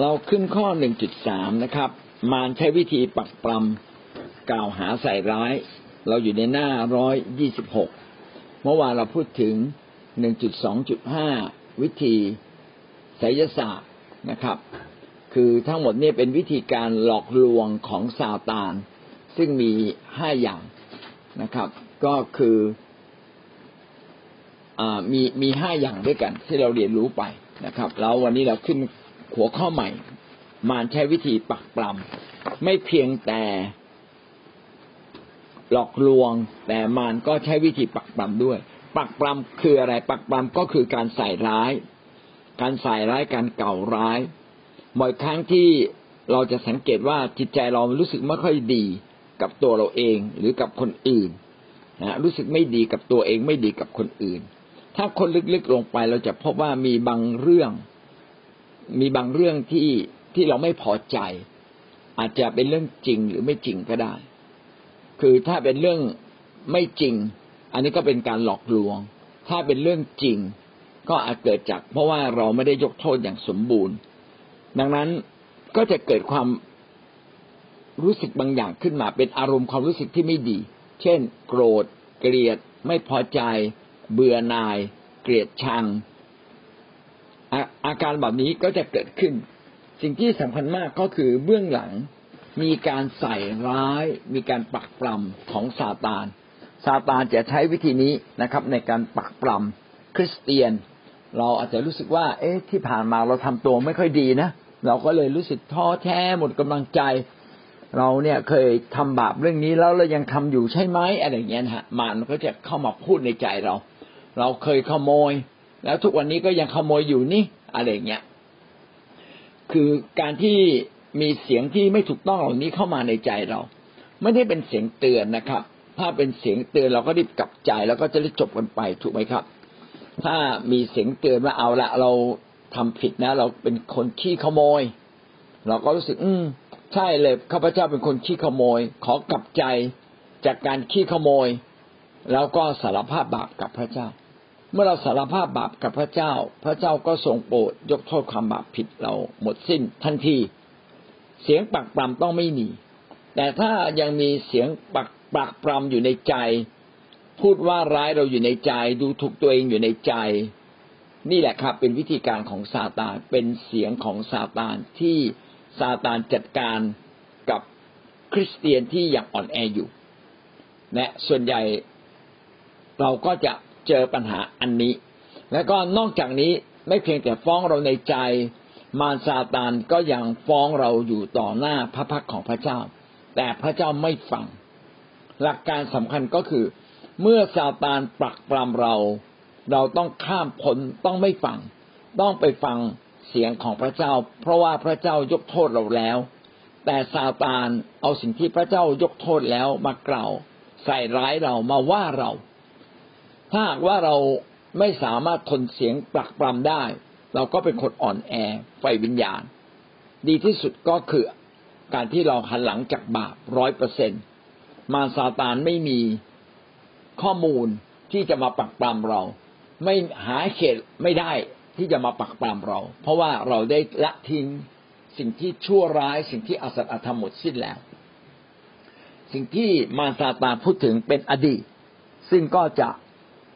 เราขึ้นข้อหนึ่งจุดสามนะครับ มารใช้วิธีปักปรำกล่าวหาใส่ร้าย เราอยู่ในหน้าร้อยยี่สิบหกเมื่อวานเราพูดถึงหนึ่งจุดสองจุดห้าวิธีไสยศาสตร์นะครับ คือทั้งหมดนี่เป็นวิธีการหลอกลวงของซาตาน ซึ่งมีห้าอย่างนะครับ ก็คืออมีมีห้าอย่างด้วยกัน ที่เราเรียนรู้ไปนะครับ แล้ววันนี้เราขึ้น หัวข้อใหม่ มารใช้วิธีปักปรำไม่เพียงแต่หลอกลวง แต่มารก็ใช้วิธีปักปรำด้วย ปักปรำคืออะไร ปักปรำก็คือการใส่ร้าย การใส่ร้ายการเก่าร้ายบ่อยครั้งที่เราจะสังเกตว่าจิตใจเรารู้สึกไม่ค่อยดีกับตัวเราเองหรือกับคนอื่นนะรู้สึกไม่ดีกับตัวเองไม่ดีกับคนอื่น ถ้าคนลึกๆลงไปเราจะพบว่ามีบางเรื่อง มีบางเรื่องที่ที่เราไม่พอใจ อาจจะเป็นเรื่องจริงหรือไม่จริงก็ได้ คือถ้าเป็นเรื่องไม่จริง อันนี้ก็เป็นการหลอกลวง ถ้าเป็นเรื่องจริง ก็อาจเกิดจาก เพราะว่าเราไม่ได้ยกโทษอย่างสมบูรณ์ ดังนั้นก็จะเกิดความรู้สึกบางอย่างขึ้นมาเป็นอารมณ์ความรู้สึกที่ไม่ดี เช่น โกรธ เกลียด ไม่พอใจ เบื่อหน่าย เกลียดชัง อาการแบบนี้ก็จะเกิดขึ้น สิ่งที่สำคัญมากก็คือเบื้องหลังมีการใส่ร้าย มีการปักปรำของซาตานซาตานจะใช้วิธีนี้นะครับ ในการปักปรำคริสเตียน เราอาจจะรู้สึกว่า เอ๊ะที่ผ่านมาเราทำตัวไม่ค่อยดีนะเราก็เลยรู้สึกท้อแท้หมดกำลังใจ เราเนี่ยเคยทำบาปเรื่องนี้แล้วเรายังทำอยู่ใช่ไหมอะไรอย่างเงี้ยฮะมันก็จะเข้ามาพูดในใจเรา เราเคยขโมย แล้วทุกวันนี้ก็ยังขโมยอยู่นี่อะไรเงี้ยคือการที่มีเสียงที่ไม่ถูกต้องเหล่านี้เข้ามาในใจเรา ไม่ได้เป็นเสียงเตือนนะครับ ถ้าเป็นเสียงเตือนเราก็รีบกลับใจแล้วก็จะได้จบกันไปถูกไหมครับ ถ้ามีเสียงเตือนว่าเอาละเราทำผิดนะ เราเป็นคนขี้ขโมย เราก็รู้สึก อืมใช่เลยข้าพเจ้าเป็นคนขี้ขโมย ขอกลับใจจากการขี้ขโมย แล้วก็สารภาพบาปกับพระเจ้า เมื่อเราสารภาพบาปกับพระเจ้า พระเจ้าก็ทรงโปรดยกโทษความบาปผิดเราหมดสิ้นทันที เสียงปักปรำต้องไม่มี แต่ถ้ายังมีเสียงปักปักปรำอยู่ในใจ พูดว่าร้ายเราอยู่ในใจ ดูถูกตัวเองอยู่ในใจ นี่แหละครับ เป็นวิธีการของซาตานเป็นเสียงของซาตานที่ซาตานจัดการกับคริสเตียนที่ยังอ่อนแออยู่และส่วนใหญ่เราก็จะ เจอปัญหาอันนี้ แล้วก็นอกจากนี้ไม่เพียงแต่ฟ้องเราในใจ มารซาตานก็ยังฟ้องเราอยู่ต่อหน้าพระพักของพระเจ้า แต่พระเจ้าไม่ฟัง หลักการสำคัญก็คือ เมื่อซาตานปรักปรำเรา เราต้องข้ามพ้นต้องไม่ฟัง ต้องไปฟังเสียงของพระเจ้า เพราะว่าพระเจ้ายกโทษเราแล้ว แต่ซาตานเอาสิ่งที่พระเจ้ายกโทษแล้วมากล่าวใส่ร้ายเรามาว่าเรา ถ้าหากว่าเราไม่สามารถทนเสียงปลักปรำได้ เราก็เป็นคนอ่อนแอไฟวิญญาณ ดีที่สุดก็คือการที่เราหันหลังจากบาปร้อยเปอร์เซ็นมาซาตานไม่มีข้อมูลที่จะมาปักปรำเรา ไม่หาเขตไม่ได้ที่จะมาปักปรำเรา เพราะว่าเราได้ละทิ้งสิ่งที่ชั่วร้ายสิ่งที่อสัตอธรรมหมดสิ้นแล้ว สิ่งที่มาซาตานพูดถึงเป็นอดีต ซึ่งก็จะ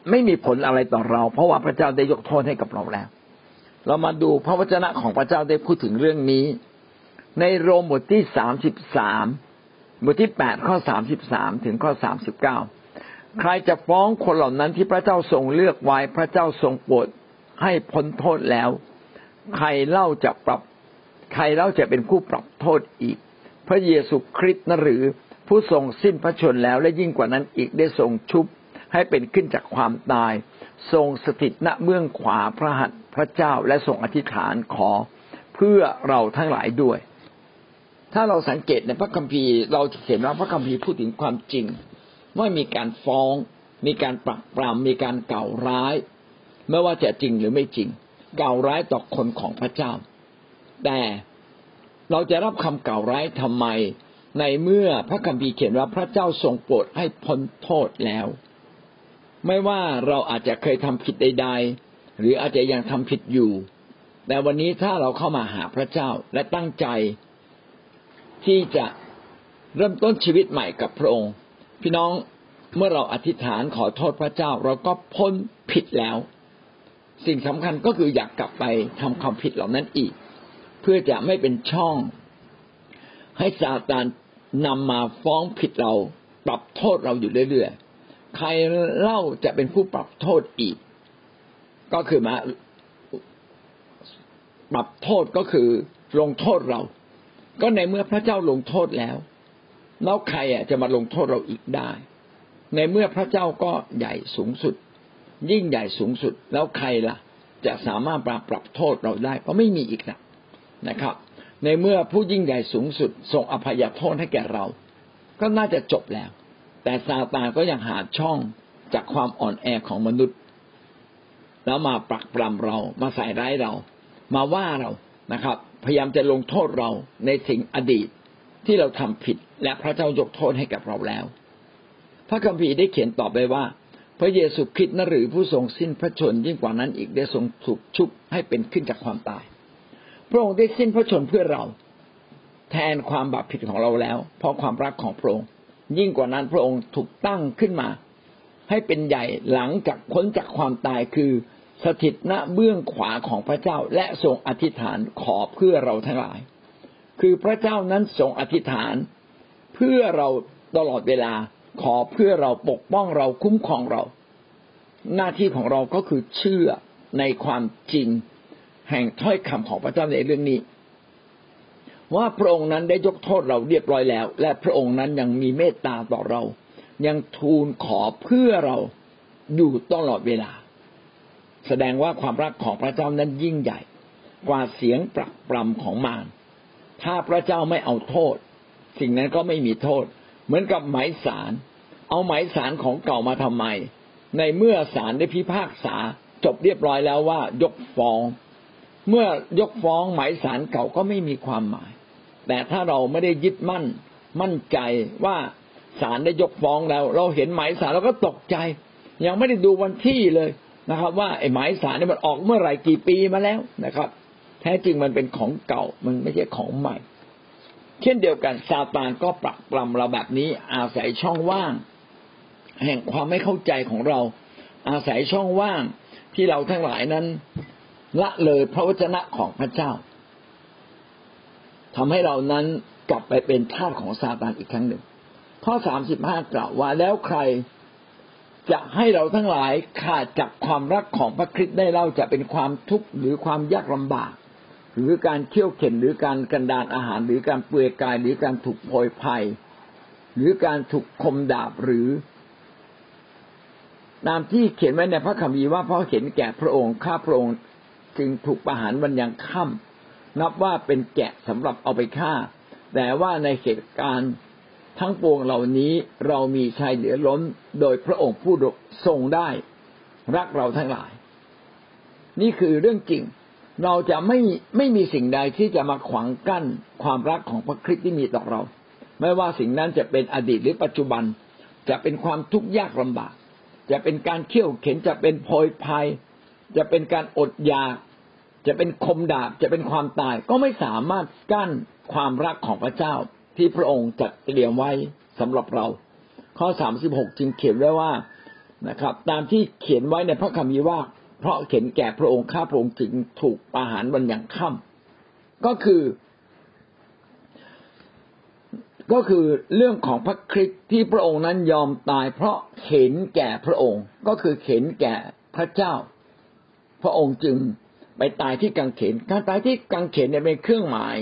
ไม่มีผลอะไรต่อเรา เพราะว่าพระเจ้าได้ยกโทษให้กับเราแล้ว เรามาดูพระวจนะของพระเจ้าได้พูดถึงเรื่องนี้ ในโรมบทที่สามสิบสามบทที่แปดข้อสามสิบสามถึงข้อสามสิบเก้าใครจะฟ้องคนเหล่านั้นที่พระเจ้าทรงเลือกไว้พระเจ้าทรงโปรดให้พ้นโทษแล้ว ใครเล่าจะปรับ ใครเล่าจะเป็นผู้ปรับโทษอีก พระเยซูคริสต์นหรือผู้ทรงสิ้นพระชนแล้วและยิ่งกว่านั้นอีกได้ทรงชุบ ให้เป็นขึ้นจากความตาย ทรงสถิตณเบื้องขวาพระหัตถ์พระเจ้าและทรงอธิษฐานขอเพื่อเราทั้งหลายด้วย ถ้าเราสังเกตในพระคัมภีร์เราจะเห็นว่าพระคัมภีร์พูดถึงความจริงว่ามีการฟ้อง มีการปรักปรามมีการเก่าร้าย ไม่ว่าจะจริงหรือไม่จริง เก่าร้ายต่อคนของพระเจ้า แต่เราจะรับคำเก่าร้ายทำไม ในเมื่อพระคัมภีร์เขียนว่าพระเจ้าทรงโปรดให้พ้นโทษแล้ว ไม่ว่าเราอาจจะเคยทำผิดใด ๆ หรืออาจจะยังทำผิดอยู่ แต่วันนี้ถ้าเราเข้ามาหาพระเจ้าและตั้งใจ ที่จะเริ่มต้นชีวิตใหม่กับพระองค์ พี่น้องเมื่อเราอธิษฐานขอโทษพระเจ้า เราก็พ้นผิดแล้ว สิ่งสำคัญก็คืออยากกลับไปทำความผิดเหล่านั้นอีก เพื่อจะไม่เป็นช่อง ให้ซาตานนำมาฟ้องผิดเราปรับโทษเราอยู่เรื่อยๆ ใครเล่าจะเป็นผู้ปรับโทษอีก ก็คือมาปรับโทษก็คือลงโทษเรา ก็ในเมื่อพระเจ้าลงโทษแล้ว แล้วใครอะจะมาลงโทษเราอีกได้ ในเมื่อพระเจ้าก็ใหญ่สูงสุด ยิ่งใหญ่สูงสุด แล้วใครล่ะ จะสามารถปรับปรับโทษเราได้ก็ไม่มีอีกนะนะครับ ในเมื่อผู้ยิ่งใหญ่สูงสุดทรงอภัยโทษให้แก่เรา ก็น่าจะจบแล้ว แต่ซาตานก็ยังหาช่องจากความอ่อนแอของมนุษย์ แล้วมาปรักปรำเรามาใส่ร้ายเรา มาว่าเรานะครับ พยายามจะลงโทษเราในสิ่งอดีตที่เราทำผิด และพระเจ้ายกโทษให้กับเราแล้ว พระคัมภีร์ได้เขียนต่อไปว่า พระเยซูคริสต์นหรือผู้ทรงสิ้นพระชนยิ่งกว่านั้นอีกได้ทรงถูกชุบให้เป็นขึ้นจากความตาย พระองค์ได้สิ้นพระชนเพื่อเรา แทนความบาปผิดของเราแล้ว เพราะความรักของพระองค์ ยิ่งกว่านั้นพระองค์ถูกตั้งขึ้นมา ให้เป็นใหญ่หลังจากพ้นจากความตายคือสถิตณเบื้องขวาของพระเจ้าและทรงอธิษฐานขอเพื่อเราทั้งหลาย คือพระเจ้านั้นทรงอธิษฐาน เพื่อเราตลอดเวลาขอเพื่อเราปกป้องเราคุ้มครองเรา หน้าที่ของเราก็คือเชื่อในความจริง แห่งถ้อยคำของพระเจ้าในเรื่องนี้ ว่าพระองค์นั้นได้ยกโทษเราเรียบร้อยแล้ว และพระองค์นั้นยังมีเมตตาต่อเรา ยังทูลขอเพื่อเราอยู่ตลอดเวลา แสดงว่าความรักของพระเจ้านั้นยิ่งใหญ่ กว่าเสียงปรักปรำของมารถ้าพระเจ้าไม่เอาโทษ สิ่งนั้นก็ไม่มีโทษ เหมือนกับหมายสาร เอาหมายสารของเก่ามาทำไม ในเมื่อศาลได้พิพากษาจบเรียบร้อยแล้วว่ายกฟ้อง เมื่อยกฟ้องหมายสารเก่าก็ไม่มีความหมาย แต่ถ้าเราไม่ได้ยึดมั่น มั่นใจว่าศาลได้ยกฟ้องแล้ว เราเห็นหมายสารเราก็ตกใจ ยังไม่ได้ดูวันที่เลยนะครับ ว่าไอ้หมายสารนี่มันออกเมื่อไหร่กี่ปีมาแล้วนะครับ แท้จริงมันเป็นของเก่ามันไม่ใช่ของใหม่ เช่นเดียวกันซาตานก็ปรักปรำเราแบบนี้อาศัยช่องว่าง แห่งความไม่เข้าใจของเรา อาศัยช่องว่างที่เราทั้งหลายนั้น ละเลยพระวจนะของพระเจ้า ทำให้เรานั้นกลับไปเป็นทาสของซาตานอีกครั้งหนึ่ง ข้อสามสิบห้ากล่าวว่าแล้วใครจะให้เราทั้งหลายขาดจากความรักของพระคริสต์ได้เล่าจะเป็นความทุกข์หรือความยากลำบาก หรือการเที่ยวเข็นหรือการกันดานอาหาร หรือการเปื่อยกาย หรือการถูกโพยภัย หรือการถูกคมดาบหรือตามที่เขียนไว้ในพระคัมภีร์ว่าเพราะเห็นแก่พระองค์ข้าพระองค์จึงถูกประหารวันยังค่ำ นับว่าเป็นแกะสำหรับเอาไปฆ่า แต่ว่าในเหตุการณ์ทั้งปวงเหล่านี้เรามีชัยเหลือล้นโดยพระองค์ผู้ทรงได้รักเราทั้งหลาย นี่คือเรื่องจริง เราจะไม่ไม่มีสิ่งใดที่จะมาขวางกั้นความรักของพระคริสต์ที่มีต่อเรา ไม่ว่าสิ่งนั้นจะเป็นอดีตหรือปัจจุบัน จะเป็นความทุกข์ยากลำบาก จะเป็นการเขี่ยวเข็นจะเป็นโพยภัย จะเป็นการอดอยาก จะเป็นคมดาบจะเป็นความตายก็ไม่สามารถกั้นความรักของพระเจ้า ที่พระองค์จัดเตรียมไว้สำหรับเรา ข้อสามสิบหกจึงเขียนไว้ว่านะครับ ตามที่เขียนไว้ในพระคัมภีร์ว่า เพราะเขียนแก่พระองค์ข้าพระองค์จึงถูกประหารวันอย่างค่ำก็คือ ก็คือเรื่องของพระคริสต์ที่พระองค์นั้นยอมตาย เพราะเห็นแก่พระองค์ ก็คือเห็นแก่พระเจ้า พระองค์จึง ไปตายที่กังเขน การตายที่กังเขนเนี่ยเป็นเครื่องหมาย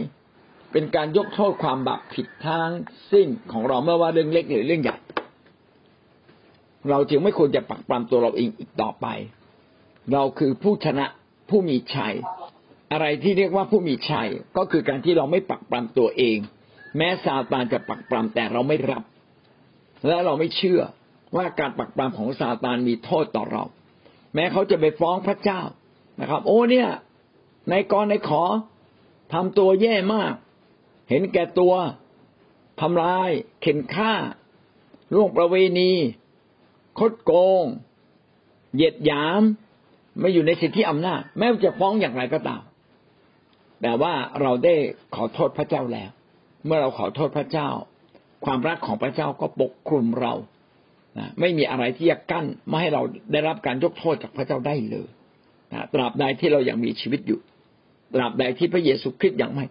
เป็นการยกโทษความบาปผิดทางสิ้นของเราเมื่อว่าเรื่องเล็กหรือเรื่องใหญ่เราจึงไม่ควรจะปักปรำตัวเราเองอีกต่อไป เราคือผู้ชนะผู้มีชัย อะไรที่เรียกว่าผู้มีชัย ก็คือการที่เราไม่ปักปรำตัวเอง แม้ซาตานจะปักปรำแต่เราไม่รับ และเราไม่เชื่อว่าการปักปรำของซาตานมีโทษต่อเรา แม้เขาจะไปฟ้องพระเจ้า นะครับ โอ้เนี่ยในกรในขอทำตัวแย่มาก เห็นแก่ตัวทำลาย เข็นฆ่าล่วงประเวณี คดโกง เหยียดหยาม ไม่อยู่ในสิทธิอำนาจ แม้จะฟ้องอย่างไรก็ตาม แต่ว่าเราได้ขอโทษพระเจ้าแล้ว เมื่อเราขอโทษพระเจ้า ความรักของพระเจ้าก็ปกคลุมเรานะไม่มีอะไรที่จะกั้นไม่ให้เราได้รับการยกโทษจากพระเจ้าได้เลย ตราบใดที่เรายังมีชีวิตอยู่ ตราบใดที่พระเยซูคริสต์ยังไม่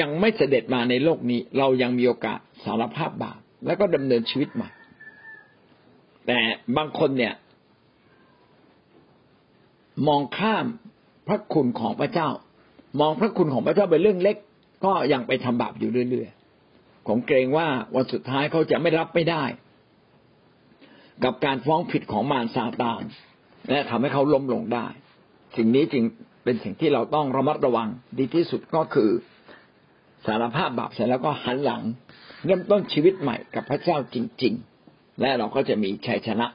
ยังไม่เสด็จมาในโลกนี้ เรายังมีโอกาสสารภาพบาปแล้วก็ดำเนินชีวิตใหม่ แต่บางคนเนี่ย มองข้ามพระคุณของพระเจ้า มองพระคุณของพระเจ้าเป็นเรื่องเล็ก ก็ยังไปทำบาปอยู่เรื่อยๆผมเกรงว่าวันสุดท้ายเขาจะไม่รับไม่ได้ กับการฟ้องผิดของมารซาตาน และทำให้เขาล้มลงได้ สิ่งนี้จึงเป็นสิ่งที่เราต้องระมัดระวังดีที่สุดก็คือสารภาพบาปเสร็จแล้วก็หันหลัง เริ่มต้นชีวิตใหม่กับพระเจ้าจริง ๆ และเราก็จะมีชัยชนะ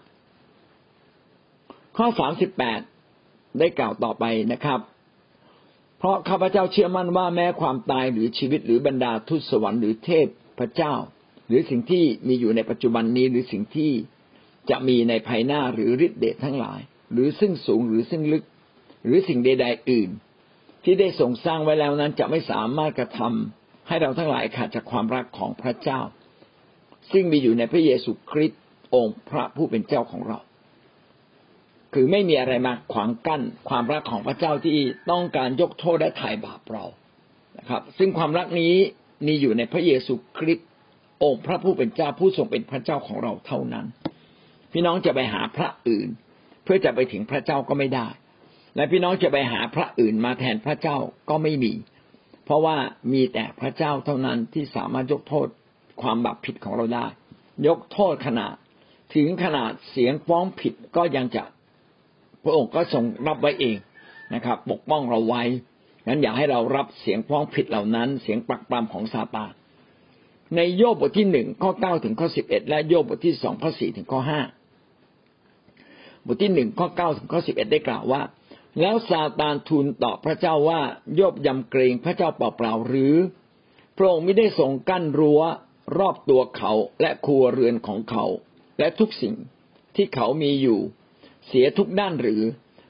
ข้อสามสิบแปดได้กล่าวต่อไปนะครับ เพราะข้าพเจ้าเชื่อมั่นว่าแม้ความตายหรือชีวิตหรือบรรดาทุตสวรรค์หรือเทพพระเจ้า หรือสิ่งที่มีอยู่ในปัจจุบันนี้หรือสิ่งที่จะมีในภายหน้าหรือฤทธิเดชทั้งหลาย หรือซึ่งสูงหรือซึ่งลึก หรือสิ่งใดๆอื่น ที่ได้ทรงสร้างไว้แล้วนั้นจะไม่สามารถกระทำให้เราทั้งหลายขาดจากความรักของพระเจ้า ซึ่งมีอยู่ในพระเยซูคริสต์องค์พระผู้เป็นเจ้าของเรา คือไม่มีอะไรมาขวางกั้นความรักของพระเจ้าที่ต้องการยกโทษและไถ่บาปเรานะครับ ซึ่งความรักนี้มีอยู่ในพระเยซูคริสต์องค์พระผู้เป็นเจ้าผู้ทรงเป็นพระเจ้าของเราเท่านั้น พี่น้องจะไปหาพระอื่น เพื่อจะไปถึงพระเจ้าก็ไม่ได้ และพี่น้องจะไปหาพระอื่นมาแทนพระเจ้าก็ไม่มี เพราะว่ามีแต่พระเจ้าเท่านั้นที่สามารถยกโทษความบาปผิดของเราได้ ยกโทษขนาด ถึงขนาดเสียงฟ้องผิดก็ยังจะพระองค์ก็ทรงรับไว้เองนะครับ ปกป้องเราไว้งั้นอย่าให้เรารับเสียงฟ้องผิดเหล่านั้น เสียงปักปรำของซาตานในโยบบทที่หนึ่งข้อเก้าถึงข้อสิบเอ็ดและโยบบทที่สองข้อสี่ถึงข้อห้า บทที่หนึ่งข้อเก้าถึงข้อสิบเอ็ดได้กล่าวว่า แล้วซาตานทูลตอบพระเจ้าว่าโยบยำเกรงพระเจ้าเปล่าๆหรือ พระองค์ไม่ได้ทรงกั้นรั้วรอบตัวเขาและครัวเรือนของเขา และทุกสิ่งที่เขามีอยู่ เสียทุกด้านหรือ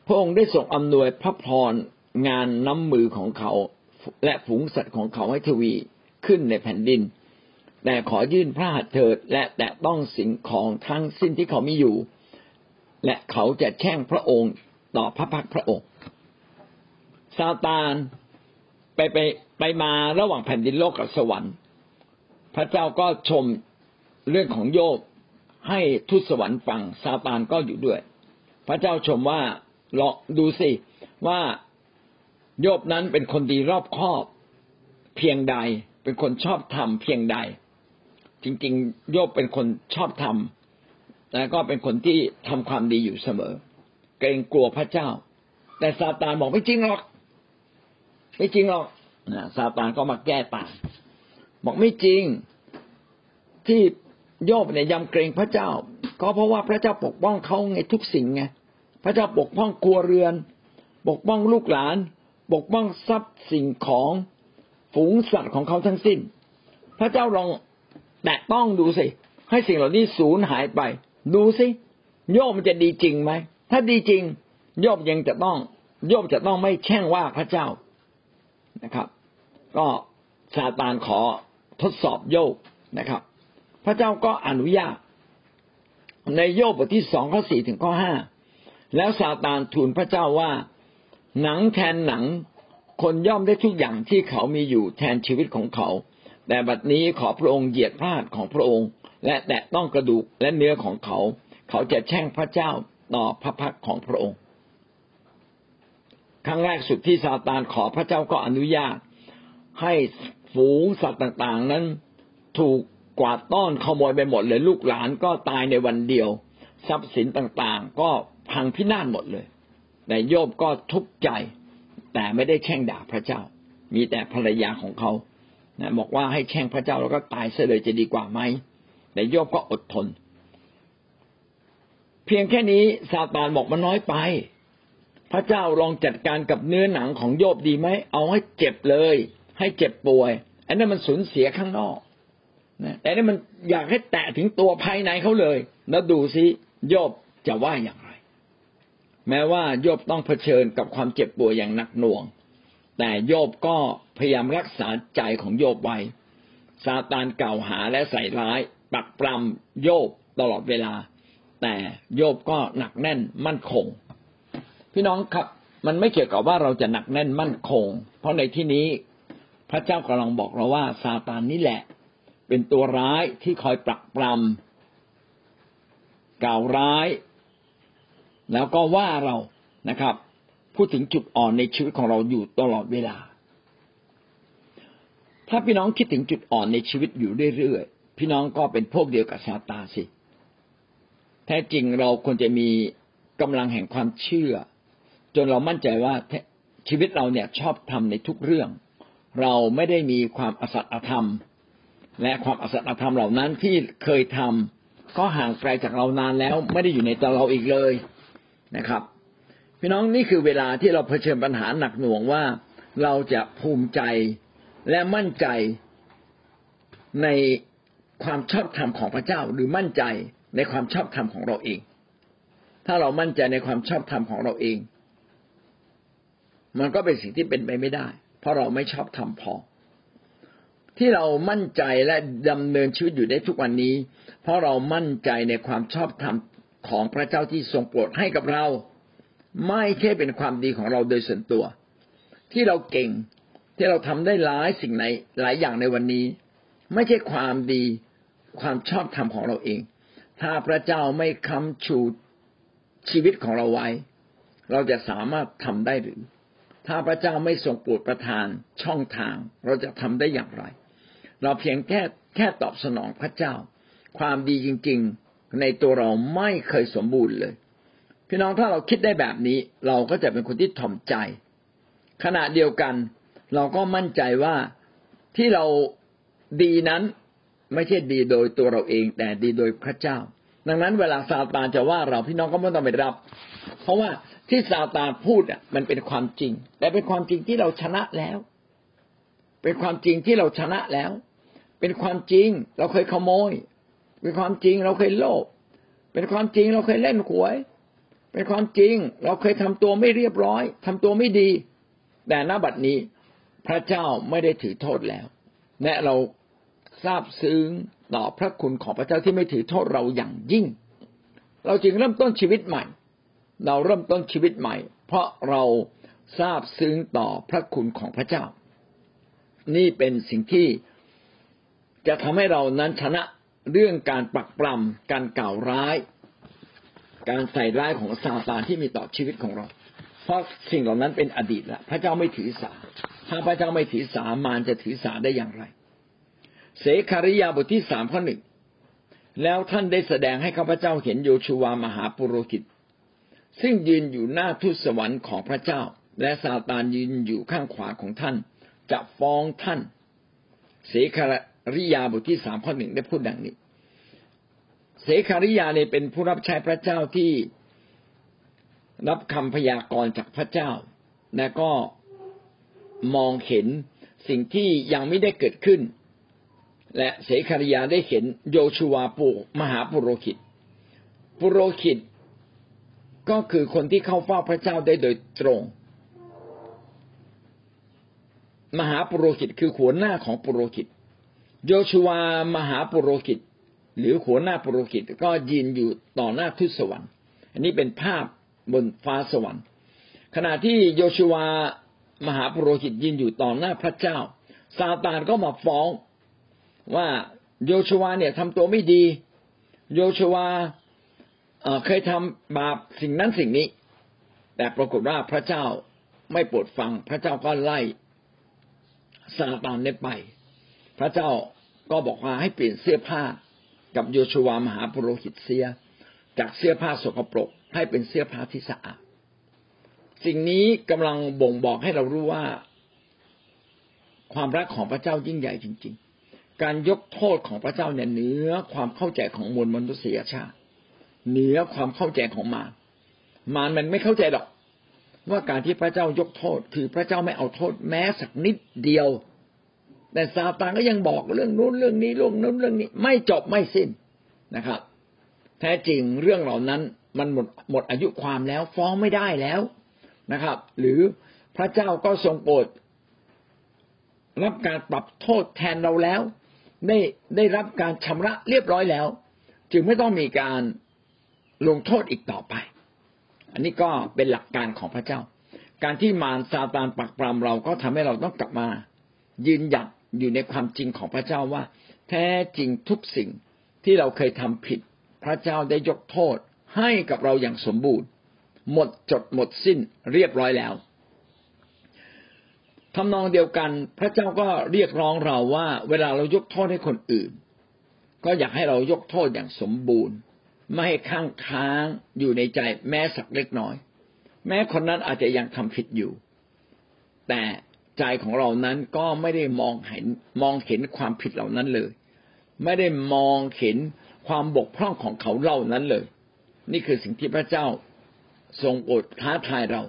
พระองค์ได้ทรงอำนวยพระพรงานน้ำมือของเขา และฝูงสัตว์ของเขาให้ทวีขึ้นในแผ่นดิน แต่ขอยื่นพระหัตถ์เถิดและแตะต้องสิ่งของทั้งสิ้นที่เขามีอยู่ และเขาจะแช่งพระองค์ต่อพระพักพระองค์ซาตานไปไปไปมาระหว่างแผ่นดินโลกกับสวรรค์ พระเจ้าก็ชมเรื่องของโยบให้ทุตสวรรค์ฟังซาตานก็อยู่ด้วย พระเจ้าชมว่าลองดูสิว่าโยบนั้นเป็นคนดีรอบคอบเพียงใด เป็นคนชอบธรรมเพียงใด จริง ๆ โยบเป็นคนชอบธรรม แล้วก็เป็นคนที่ทำความดีอยู่เสมอ เกรงกลัวพระเจ้า แต่ซาตานบอกไม่จริงหรอก ไม่จริงหรอกนะซาตานก็มาแก้ต่างบอกไม่จริงที่โยบเนี่ยยำเกรงพระเจ้า ก็เพราะว่าพระเจ้าปกป้องเขาไงทุกสิ่งไงพระเจ้าปกป้องครัวเรือน ปกป้องลูกหลาน ปกป้องทรัพย์สิ่งของฝูงสัตว์ของเขาทั้งสิ้น พระเจ้าลองแตะต้องดูสิให้สิ่งเหล่านี้สูญหายไป ดูสิโยมมันจะดีจริงไหมถ้าดีจริง โยมยังจะต้องโยมจะต้องไม่แช่งว่าพระเจ้านะครับ ก็ซาตานขอทดสอบโยบนะครับ พระเจ้าก็อนุญาตในโยบบทที่สองข้อสี่ถึงข้อห้าแล้วซาตานทูลพระเจ้าว่า หนังแทนหนังคนย่อมได้ทุกอย่างที่เขามีอยู่แทนชีวิตของเขา แต่บัดนี้ขอพระองค์เหยียดพลาดของพระองค์ และแตะต้องกระดูกและเนื้อของเขา เขาจะแช่งพระเจ้าต่อพระพักของพระองค์ ครั้งแรกสุดที่ซาตานขอพระเจ้าก็อนุญาต ให้ฝูงสัตว์ต่างๆ นั้นถูกกวาดต้อนขโมยไปหมดเลยลูกหลานก็ตายในวันเดียว ทรัพย์สินต่างๆ ก็พังพินาศหมดเลยแต่โยบก็ทุกข์ใจ แต่ไม่ได้แช่งด่าพระเจ้า มีแต่ภรรยาของเขานะบอกว่าให้แช่งพระเจ้าแล้วก็ตายเสียเลยจะดีกว่าไหม แต่โยบก็อดทน เพียงแค่นี้ซาตานบอกมันน้อยไป พระเจ้าลองจัดการกับเนื้อหนังของโยบดีไหมเอาให้เจ็บเลย ให้เจ็บป่วย อันนั้นมันสูญเสียข้างนอกนะแต่นี่มันอยากให้แตะถึงตัวภายในเขาเลย แล้วดูซิโยบจะว่าอย่างไร แม้ว่าโยบต้องเผชิญกับความเจ็บป่วยอย่างหนักหน่วง แต่โยบก็พยายามรักษาใจของโยบไว้ซาตานกล่าวหาและใส่ร้าย ปักปรำโยบตลอดเวลา แต่โยบก็หนักแน่นมั่นคง พี่น้องครับมันไม่เกี่ยวกับว่าเราจะหนักแน่นมั่นคง เพราะในที่นี้พระเจ้ากำลังบอกเราว่าซาตานนี่แหละ เป็นตัวร้ายที่คอยปรักปรำกล่าวร้าย แล้วก็ว่าเรานะครับ พูดถึงจุดอ่อนในชีวิตของเราอยู่ตลอดเวลา ถ้าพี่น้องคิดถึงจุดอ่อนในชีวิตอยู่เรื่อย พี่น้องก็เป็นพวกเดียวกับซาตานสิ แท้จริงเราควรจะมีกำลังแห่งความเชื่อ จนเรามั่นใจว่าชีวิตเราเนี่ยชอบทำในทุกเรื่อง เราไม่ได้มีความอสัตอธรรม และความอสัตอธรรมเหล่านั้นที่เคยทำก็ห่างไกลจากเรานานแล้วไม่ได้อยู่ในตัวเราอีกเลยนะครับ พี่น้องนี่คือเวลาที่เราเผชิญปัญหาหนักหน่วงว่าเราจะภูมิใจและมั่นใจใน ความชอบธรรมของพระเจ้าหรือมั่นใจในความชอบธรรมของเราเอง ถ้าเรามั่นใจในความชอบธรรมของเราเอง มันก็เป็นสิ่งที่เป็นไปไม่ได้ เพราะเราไม่ชอบธรรมพอ ที่เรามั่นใจและดำเนินชีวิตอยู่ได้ทุกวันนี้ เพราะเรามั่นใจในความชอบธรรมของพระเจ้าที่ทรงโปรดให้กับเรา ไม่แค่เป็นความดีของเราโดยส่วนตัว ที่เราเก่งที่เราทำได้หลายสิ่งในหลายอย่างในวันนี้ ไม่ใช่ความดีความชอบธรรมของเราเอง ถ้าพระเจ้าไม่ค้ำชูชีวิตของเราไว้ เราจะสามารถทำได้หรือ ถ้าพระเจ้าไม่ทรงโปรดประทานช่องทาง เราจะทำได้อย่างไร เราเพียงแค่แค่ตอบสนองพระเจ้า ความดีจริง ๆ ในตัวเราไม่เคยสมบูรณ์เลย พี่น้องถ้าเราคิดได้แบบนี้ เราก็จะเป็นคนที่ถ่อมใจ ขณะเดียวกัน เราก็มั่นใจว่าที่เรา ดีนั้นไม่ใช่ดีโดยตัวเราเอง แต่ดีโดยพระเจ้า ดังนั้นเวลาซาตานจะว่าเราพี่น้องก็ไม่ต้องไปรับ เพราะว่าที่ซาตานพูดอะ มันเป็นความจริง แต่เป็นความจริงที่เราชนะแล้ว เป็นความจริงที่เราชนะแล้ว เป็นความจริง เราเคยขโมย เป็นความจริงเราเคยโลภเป็นความจริงเราเคยเล่นหวย เป็นความจริง เราเคยทำตัวไม่เรียบร้อยทำตัวไม่ดี แต่ณบัดนี้พระเจ้าไม่ได้ถือโทษแล้ว และเราทราบซึ้งต่อพระคุณของพระเจ้าที่ไม่ถือโทษเราอย่างยิ่ง เราจึงเริ่มต้นชีวิตใหม่ เราเริ่มต้นชีวิตใหม่ เพราะเราทราบซึ้งต่อพระคุณของพระเจ้า นี่เป็นสิ่งที่จะทำให้เรานั้นชนะเรื่องการปักปรำการกล่าวร้าย การใส่ร้ายของซาตานที่มีต่อชีวิตของเรา เพราะสิ่งเหล่านั้นเป็นอดีตแล้วพระเจ้าไม่ถือสาถ้าพระเจ้าไม่ถือสามารจะถือสาได้อย่างไร เสคาริยาบทที่สามข้อหนึ่งแล้วท่านได้แสดงให้ข้าพเจ้าเห็นโยชูวามหาปุโรหิต ซึ่งยืนอยู่หน้าทุสวรรค์ของพระเจ้า และซาตานยืนอยู่ข้างขวาของท่าน จะฟ้องท่าน เสคาริยาบทที่สามข้อหนึ่งได้พูดดังนี้ เสคาริยาเนี่ยเป็นผู้รับใช้พระเจ้าที่ รับคำพยากรณ์จากพระเจ้า และก็มองเห็นสิ่งที่ยังไม่ได้เกิดขึ้น และเสคาริยาได้เห็นโยชูวาปูมหาปุโรหิต ปุโรหิตก็คือคนที่เข้าเฝ้าพระเจ้าได้โดยตรง มหาปุโรหิตคือหัวหน้าของปุโรหิต โยชูวามหาปุโรหิต หรือหัวหน้าปุโรหิตก็ยืนอยู่ต่อหน้าทุสวรรค์ อันนี้เป็นภาพ บนฟ้าสวรรค์ ขณะที่โยชูวามหาปุโรหิตยืนอยู่ต่อหน้าพระเจ้า ซาตานก็มาฟ้องว่าโยชวาเนี่ยทำตัวไม่ดี โยชวาเคยทำบาปสิ่งนั้นสิ่งนี้ แต่ปรากฏว่าพระเจ้าไม่โปรดฟัง พระเจ้าก็ไล่ซาตานได้ไป พระเจ้าก็บอกว่าให้เปลี่ยนเสื้อผ้ากับโยชวามหาปุโรหิตเสีย จากเสื้อผ้าสกปรก ให้เป็นเสื้อผ้าที่สะอาด สิ่งนี้กำลังบ่งบอกให้เรารู้ว่า ความรักของพระเจ้ายิ่งใหญ่จริง ๆ การยกโทษของพระเจ้าเนี่ยเหนือความเข้าใจของมวลมนุษยชาติ เหนือความเข้าใจของมารมารมันไม่เข้าใจหรอกว่าการที่พระเจ้ายกโทษ คือพระเจ้าไม่เอาโทษแม้สักนิดเดียว แต่ซาตานก็ยังบอกเรื่องนู้นเรื่องนี้เรื่องนู้นเรื่องนี้ ไม่จบไม่สิ้นนะครับ แท้จริงเรื่องเหล่านั้น มันหมดหมดอายุความแล้วฟ้องไม่ได้แล้วนะครับ หรือพระเจ้าก็ทรงโปรดรับการปรับโทษแทนเราแล้ว ได้ได้รับการชำระเรียบร้อยแล้ว จึงไม่ต้องมีการลงโทษอีกต่อไป อันนี้ก็เป็นหลักการของพระเจ้า การที่มารซาตานปักปรามเราก็ทำให้เราต้องกลับมา ยืนหยัดอยู่ในความจริงของพระเจ้าว่า แท้จริงทุกสิ่งที่เราเคยทำผิด พระเจ้าได้ยกโทษ ให้กับเราอย่างสมบูรณ์ หมดจดหมดสิ้นเรียบร้อยแล้วทำนองเดียวกันพระเจ้าก็เรียกร้องเราว่า เวลาเรายกโทษให้คนอื่น ก็อยากให้เรายกโทษอย่างสมบูรณ์ ไม่ให้ข้างค้างอยู่ในใจแม้สักเล็กน้อย แม้คนนั้นอาจจะยังทำผิดอยู่ แต่ใจของเรานั้นก็ไม่ได้มองเห็นมองเห็นความผิดเหล่านั้นเลย ไม่ได้มองเห็นความบกพร่องของเขาเหล่านั้นเลย นี่คือสิ่งที่พระเจ้าทรงโปรดท้าทายเรา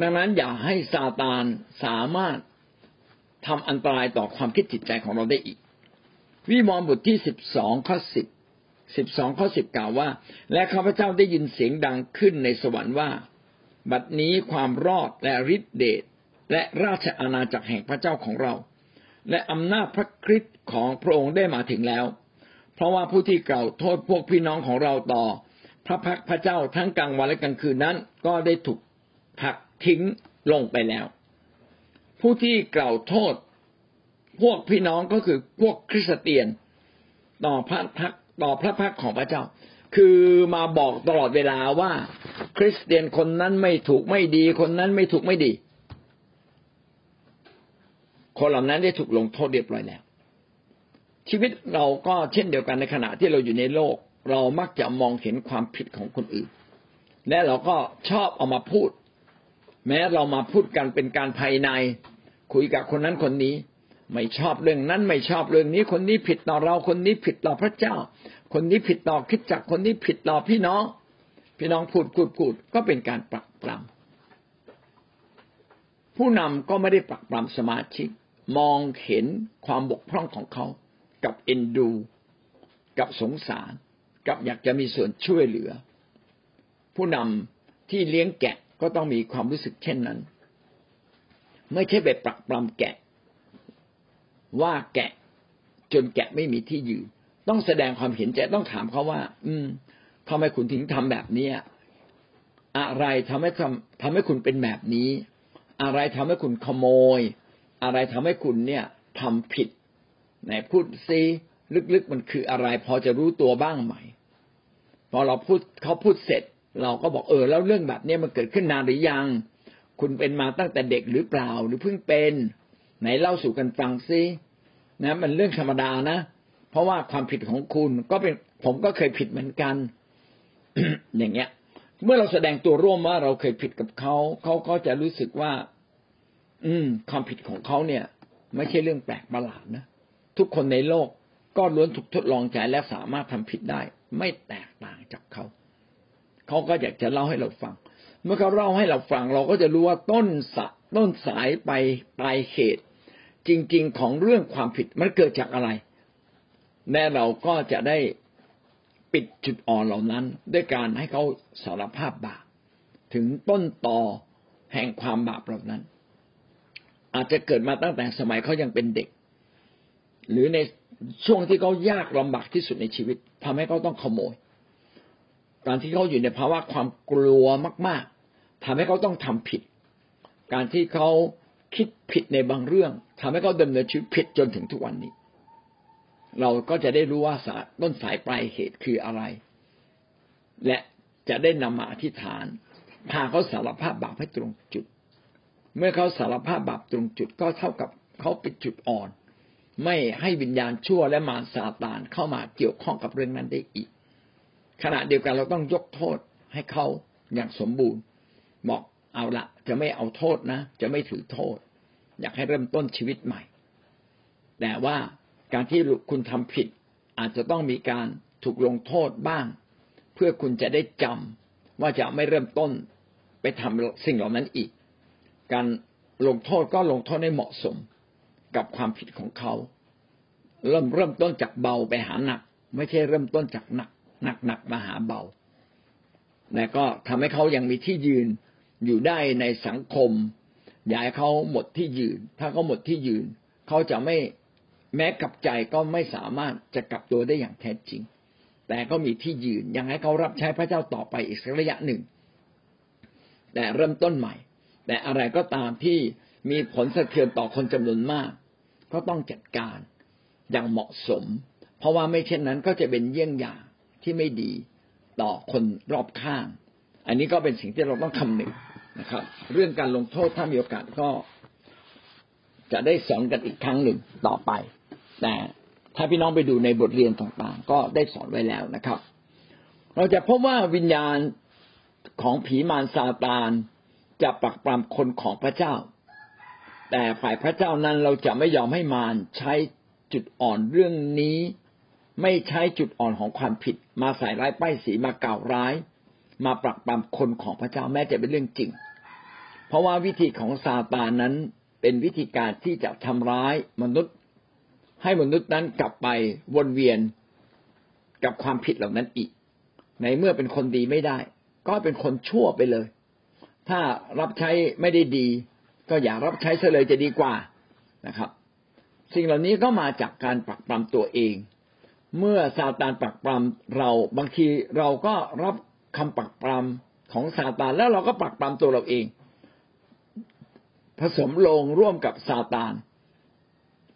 ดังนั้นอย่าให้ซาตานสามารถทำอันตรายต่อความคิดจิตใจของเราได้อีก วิมรณ์บทที่สิบสองข้อสิบสิบสองข้อสิบกล่าวว่า และข้าพเจ้าได้ยินเสียงดังขึ้นในสวรรค์ว่า บัดนี้ความรอดและฤทธิเดชและราชอาณาจักรแห่งพระเจ้าของเรา และอำนาจพระคริสต์ของพระองค์ได้มาถึงแล้ว เพราะว่าผู้ที่เก่าโทษพวกพี่น้องของเราต่อ พระพักพระเจ้าทั้งกลางวันและกลางคืนนั้น ก็ได้ถูกผักทิ้งลงไปแล้ว ผู้ที่กล่าวโทษ พวกพี่น้องก็คือพวกคริสเตียน ต่อพระพักต่อพระพักของพระเจ้า คือมาบอกตลอดเวลาว่า คริสเตียนคนนั้นไม่ถูกไม่ดีคนนั้นไม่ถูกไม่ดี คนเหล่านั้นได้ถูกลงโทษเรียบร้อยแล้วชีวิตเราก็เช่นเดียวกันในขณะที่เราอยู่ในโลก เรามักจะมองเห็นความผิดของคนอื่น และเราก็ชอบเอามาพูด แม้เรามาพูดกันเป็นการภายใน คุยกับคนนั้นคนนี้ ไม่ชอบเรื่องนั้นไม่ชอบเรื่องนี้ คนนี้ผิดต่อเราคนนี้ผิดต่อพระเจ้า คนนี้ผิดต่อคิดจักคนนี้ผิดต่อพี่น้อง พี่น้องพูดพูดพูดก็เป็นการปรักปรำผู้นำก็ไม่ได้ปรักปรำสมาชิก มองเห็นความบกพร่องของเขา กับเอ็นดู กับสงสาร กับอยากจะมีส่วนช่วยเหลือ ผู้นำที่เลี้ยงแกะก็ต้องมีความรู้สึกเช่นนั้น ไม่ใช่ไปปรักปรำแกะ ว่าแกะจนแกะไม่มีที่ยืนต้องแสดงความเห็นใจต้องถามเขาว่า อืมทำไมคุณถึงทำแบบนี้อะไรทำให้ทำทำให้คุณเป็นแบบนี้ อะไรทำให้คุณขโมย อะไรทำให้คุณเนี่ยทำผิดไหนพูดซิ ลึกๆมันคืออะไร พอจะรู้ตัวบ้างไหมพอเราพูดเขาพูดเสร็จ เราก็บอกเออ แล้วเรื่องแบบนี้มันเกิดขึ้นนานหรือยัง คุณเป็นมาตั้งแต่เด็กหรือเปล่าหรือเพิ่งเป็น ไหนเล่าสู่กันฟังซินะมันเรื่องธรรมดานะ เพราะว่าความผิดของคุณก็เป็นผมก็เคยผิดเหมือนกัน อย่างเงี้ย เมื่อเราแสดงตัวร่วมว่าเราเคยผิดกับเขาเขาก็จะรู้สึกว่า อืม ความผิดของเขาเนี่ย ไม่ใช่เรื่องแปลกประหลาดนะทุกคนในโลก ก็ล้วนถูกทดลองใจและสามารถทำผิดได้ ไม่แตกต่างจากเขา เขาก็อยากจะเล่าให้เราฟัง เมื่อเขาเล่าให้เราฟังเราก็จะรู้ว่าต้นสะต้นสายไปปลายเหตุ จริง ๆ ของเรื่องความผิดมันเกิดจากอะไร แน่เราก็จะได้ปิดจุดอ่อนเหล่านั้น ด้วยการให้เขาสารภาพบาปถึงต้นตอแห่งความบาปเหล่านั้น อาจจะเกิดมาตั้งแต่สมัยเขายังเป็นเด็ก หรือใน ช่วงที่เขายากลำบากที่สุดในชีวิตทำให้เขาต้องขโมย การที่เขาอยู่ในภาวะความกลัวมาก ๆทำให้เขาต้องทำผิด การที่เขาคิดผิดในบางเรื่องทำให้เขาดำเนินชีวิตผิดจนถึงทุกวันนี้ เราก็จะได้รู้ว่าสาต้นสายปลายเหตุคืออะไร และจะได้นำมาอธิษฐานพาเขาสารภาพบาปให้ตรงจุด เมื่อเขาสารภาพบาปตรงจุดก็เท่ากับเขาปิดจุดอ่อน ไม่ให้วิญญาณชั่วและมารซาตานเข้ามาเกี่ยวข้องกับเรื่องนั้นได้อีก ขณะเดียวกันเราต้องยกโทษให้เขาอย่างสมบูรณ์บอกเอาละจะไม่เอาโทษนะ จะไม่ถือโทษ อยากให้เริ่มต้นชีวิตใหม่ แต่ว่าการที่คุณทำผิด อาจจะต้องมีการถูกลงโทษบ้าง เพื่อคุณจะได้จำว่าจะไม่เริ่มต้นไปทำสิ่งเหล่านั้นอีก การลงโทษก็ลงโทษให้เหมาะสม กับความผิดของเขาเริ่มเริ่มต้นจากเบาไปหาหนัก ไม่ใช่เริ่มต้นจากหนักหนักหนักมาหาเบาและก็ทำให้เขายังมีที่ยืนอยู่ได้ในสังคมอย่าให้เขาหมดที่ยืน ถ้าเขาหมดที่ยืน เขาจะไม่แม้กับใจก็ไม่สามารถจะกลับตัวได้อย่างแท้จริง แต่ก็มีที่ยืนยังให้เขารับใช้พระเจ้าต่อไปอีกสักระยะหนึ่ง แต่เริ่มต้นใหม่ แต่อะไรก็ตามที่มีผลสะเทือนต่อคนจำนวนมาก ก็ต้องจัดการอย่างเหมาะสม เพราะว่าไม่เช่นนั้นก็จะเป็นเยี่ยงอย่างที่ไม่ดีต่อคนรอบข้าง อันนี้ก็เป็นสิ่งที่เราต้องคำนึงนะครับ เรื่องการลงโทษถ้ามีโอกาสก็จะได้สอนกันอีกครั้งหนึ่งต่อไป แต่ถ้าพี่น้องไปดูในบทเรียนต่างๆ ก็ได้สอนไว้แล้วนะครับ เราจะพบว่าวิญญาณของผีมารซาตานจะปักปรำคนของพระเจ้า แต่ฝ่ายพระเจ้านั้นเราจะไม่ยอมให้มารใช้จุดอ่อนเรื่องนี้ ไม่ใช้จุดอ่อนของความผิด มาใส่ร้ายป้ายสีมากล่าวร้าย มาปรักปรำคนของพระเจ้าแม้จะเป็นเรื่องจริง เพราะว่าวิธีของซาตานนั้นเป็นวิธีการที่จะทำร้ายมนุษย์ ให้มนุษย์นั้นกลับไปวนเวียนกับความผิดเหล่านั้นอีก ในเมื่อเป็นคนดีไม่ได้ ก็เป็นคนชั่วไปเลย ถ้ารับใช้ไม่ได้ดี ก็อย่ารับใช้ซะเลยจะดีกว่านะครับ สิ่งเหล่านี้ก็มาจากการปักปรำตัวเอง เมื่อซาตานปักปรำเราบางทีเราก็รับคำปักปรำของซาตานแล้วเราก็ปักปรำตัวเราเอง ผสมลงร่วมกับซาตาน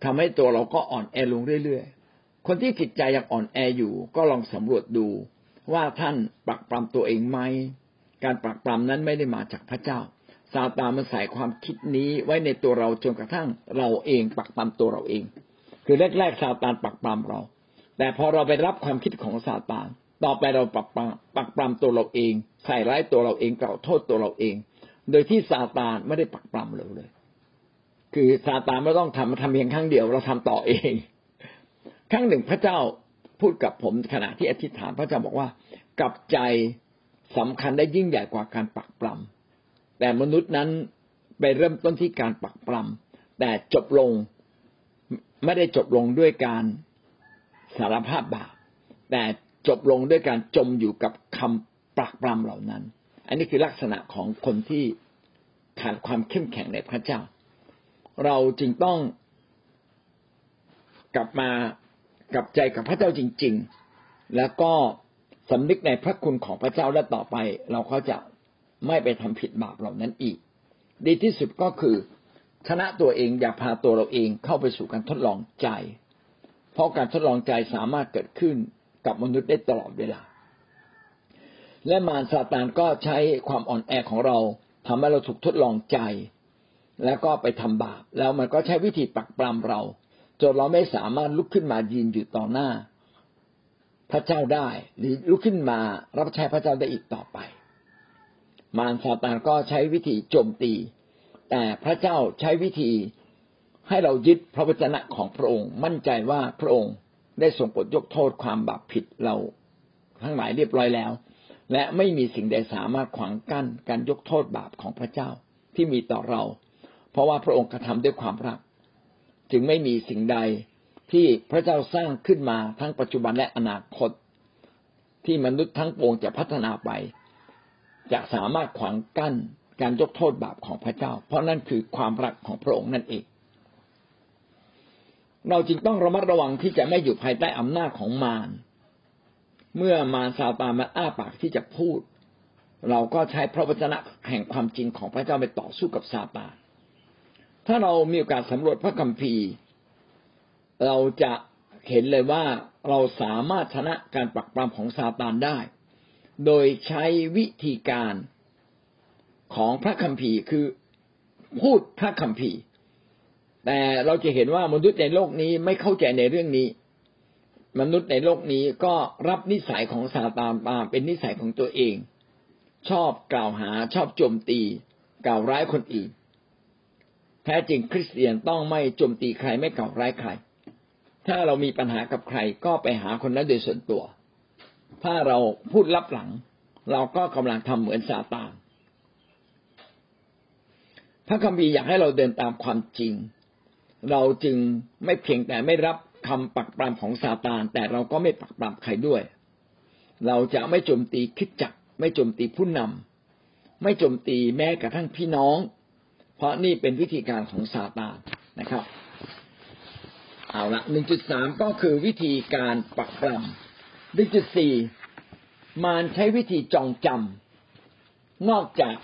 ทำให้ตัวเราก็อ่อนแอลงเรื่อยๆ คนที่จิตใจยังอ่อนแออยู่ ก็ลองสำรวจดูว่าท่านปรักปรำตัวเองไหม การปรักปรำนั้นไม่ได้มาจากพระเจ้า ซาตานมันใส่ความคิดนี้ไว้ในตัวเราจนกระทั่งเราเองปักปรำตัวเราเอง คือแรกๆซาตานปักปรำเรา แต่พอเราไปรับความคิดของซาตานต่อไปเราปักปรำปักปรำตัวเราเอง ใส่ร้ายตัวเราเองกล่าวโทษตัวเราเอง โดยที่ซาตานไม่ได้ปักปรำเราเลย คือซาตานไม่ต้องทำทำเพียงครั้งเดียวเราทำต่อเอง ครั้งหนึ่งพระเจ้าพูดกับผมขณะที่อธิษฐานพระเจ้าบอกว่า กับใจสำคัญได้ยิ่งใหญ่กว่าการปักปรำ แต่มนุษย์นั้นไปเริ่มต้นที่การปักปรำแต่จบลงไม่ได้จบลงด้วยการสารภาพบาปแต่จบลงด้วยการจมอยู่กับคำปักปรำเหล่านั้น อันนี้คือลักษณะของคนที่ขาดความเข้มแข็งในพระเจ้า เราจึงต้องกลับมากับใจกับพระเจ้าจริง ๆ แล้วก็สำนึกในพระคุณของพระเจ้าและต่อไป เราก็จะ ไม่ไปทำผิดบาปเหล่านั้นอีก ดีที่สุดก็คือชนะตัวเองอย่าพาตัวเราเองเข้าไปสู่การทดลองใจ เพราะการทดลองใจสามารถเกิดขึ้นกับมนุษย์ได้ตลอดเวลา และมารซาตานก็ใช้ความอ่อนแอของเราทำให้เราถูกทดลองใจ แล้วก็ไปทำบาปแล้วมันก็ใช้วิธีปักปรามเราจนเราไม่สามารถลุกขึ้นมายืนอยู่ต่อหน้า พระเจ้าได้ หรือลุกขึ้นมารับใช้พระเจ้าได้อีกต่อไป มารซาตานก็ใช้วิธีโจมตี แต่พระเจ้าใช้วิธีให้เรายึดพระวจนะของพระองค์ มั่นใจว่าพระองค์ได้ทรงปลดยกโทษความบาปผิดเราทั้งหลายเรียบร้อยแล้ว และไม่มีสิ่งใดสามารถขวางกั้นการยกโทษบาปของพระเจ้าที่มีต่อเรา เพราะว่าพระองค์กระทำด้วยความรัก จึงไม่มีสิ่งใดที่พระเจ้าสร้างขึ้นมาทั้งปัจจุบันและอนาคต ที่มนุษย์ทั้งปวงจะพัฒนาไป จะสามารถขวางกั้นการยกโทษบาปของพระเจ้า เพราะนั่นคือความรักของพระองค์นั่นเอง เราจึงต้องระมัดระวังที่จะไม่อยู่ภายใต้อำนาจของมาร เมื่อมารซาตานมันอ้าปากที่จะพูด เราก็ใช้พระวจนะแห่งความจริงของพระเจ้าไปต่อสู้กับซาตาน ถ้าเรามีโอกาสสำรวจพระคัมภีร์ เราจะเห็นเลยว่าเราสามารถชนะการปักปรำของซาตานได้ โดยใช้วิธีการของพระคัมภีร์คือพูดพระคัมภีร์ แต่เราจะเห็นว่ามนุษย์ในโลกนี้ไม่เข้าใจในเรื่องนี้ มนุษย์ในโลกนี้ก็รับนิสัยของซาตานมาเป็นนิสัยของตัวเอง ชอบกล่าวหาชอบโจมตี กล่าวร้ายคนอื่น แท้จริงคริสเตียนต้องไม่โจมตีใครไม่กล่าวร้ายใคร ถ้าเรามีปัญหากับใครก็ไปหาคนนั้นโดยส่วนตัว ถ้าเราพูดลับหลัง เราก็กำลังทำเหมือนซาตานพระคัมภีร์อยากให้เราเดินตามความจริง เราจึงไม่เพียงแต่ไม่รับคำปักปรำของซาตาน แต่เราก็ไม่ปักปรำใครด้วย เราจะไม่โจมตีคิดจัก ไม่โจมตีผู้นำไม่โจมตีแม้กระทั่งพี่น้อง เพราะนี่เป็นวิธีการของซาตานนะครับ เอาละหนึ่งจุดสามก็คือวิธีการปักปรำ หนึ่งจุดสี่มารใช้วิธีจองจำนอกจาก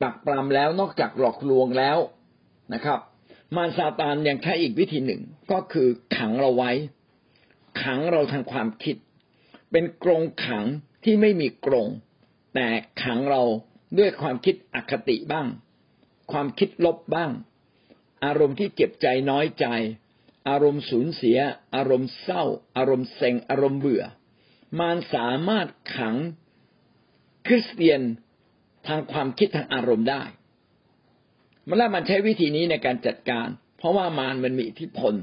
ปักปรำแล้วนอกจากหลอกลวงแล้วนะครับ มารซาตานยังใช้อีกวิธีหนึ่งก็คือขังเราไว้ ขังเราทางความคิด เป็นกรงขังที่ไม่มีกรงแต่ขังเราด้วยความคิดอคติบ้าง ความคิดลบบ้าง อารมณ์ที่เจ็บใจน้อยใจ อารมณ์สูญเสีย อารมณ์เศร้า อารมณ์เซ็งอารมณ์เบื่อ มารสามารถขังคริสเตียนทางความคิดทางอารมณ์ได้มันแล้วมันใช้วิธีนี้ในการจัดการ เพราะว่ามารมันมีอิทธิพล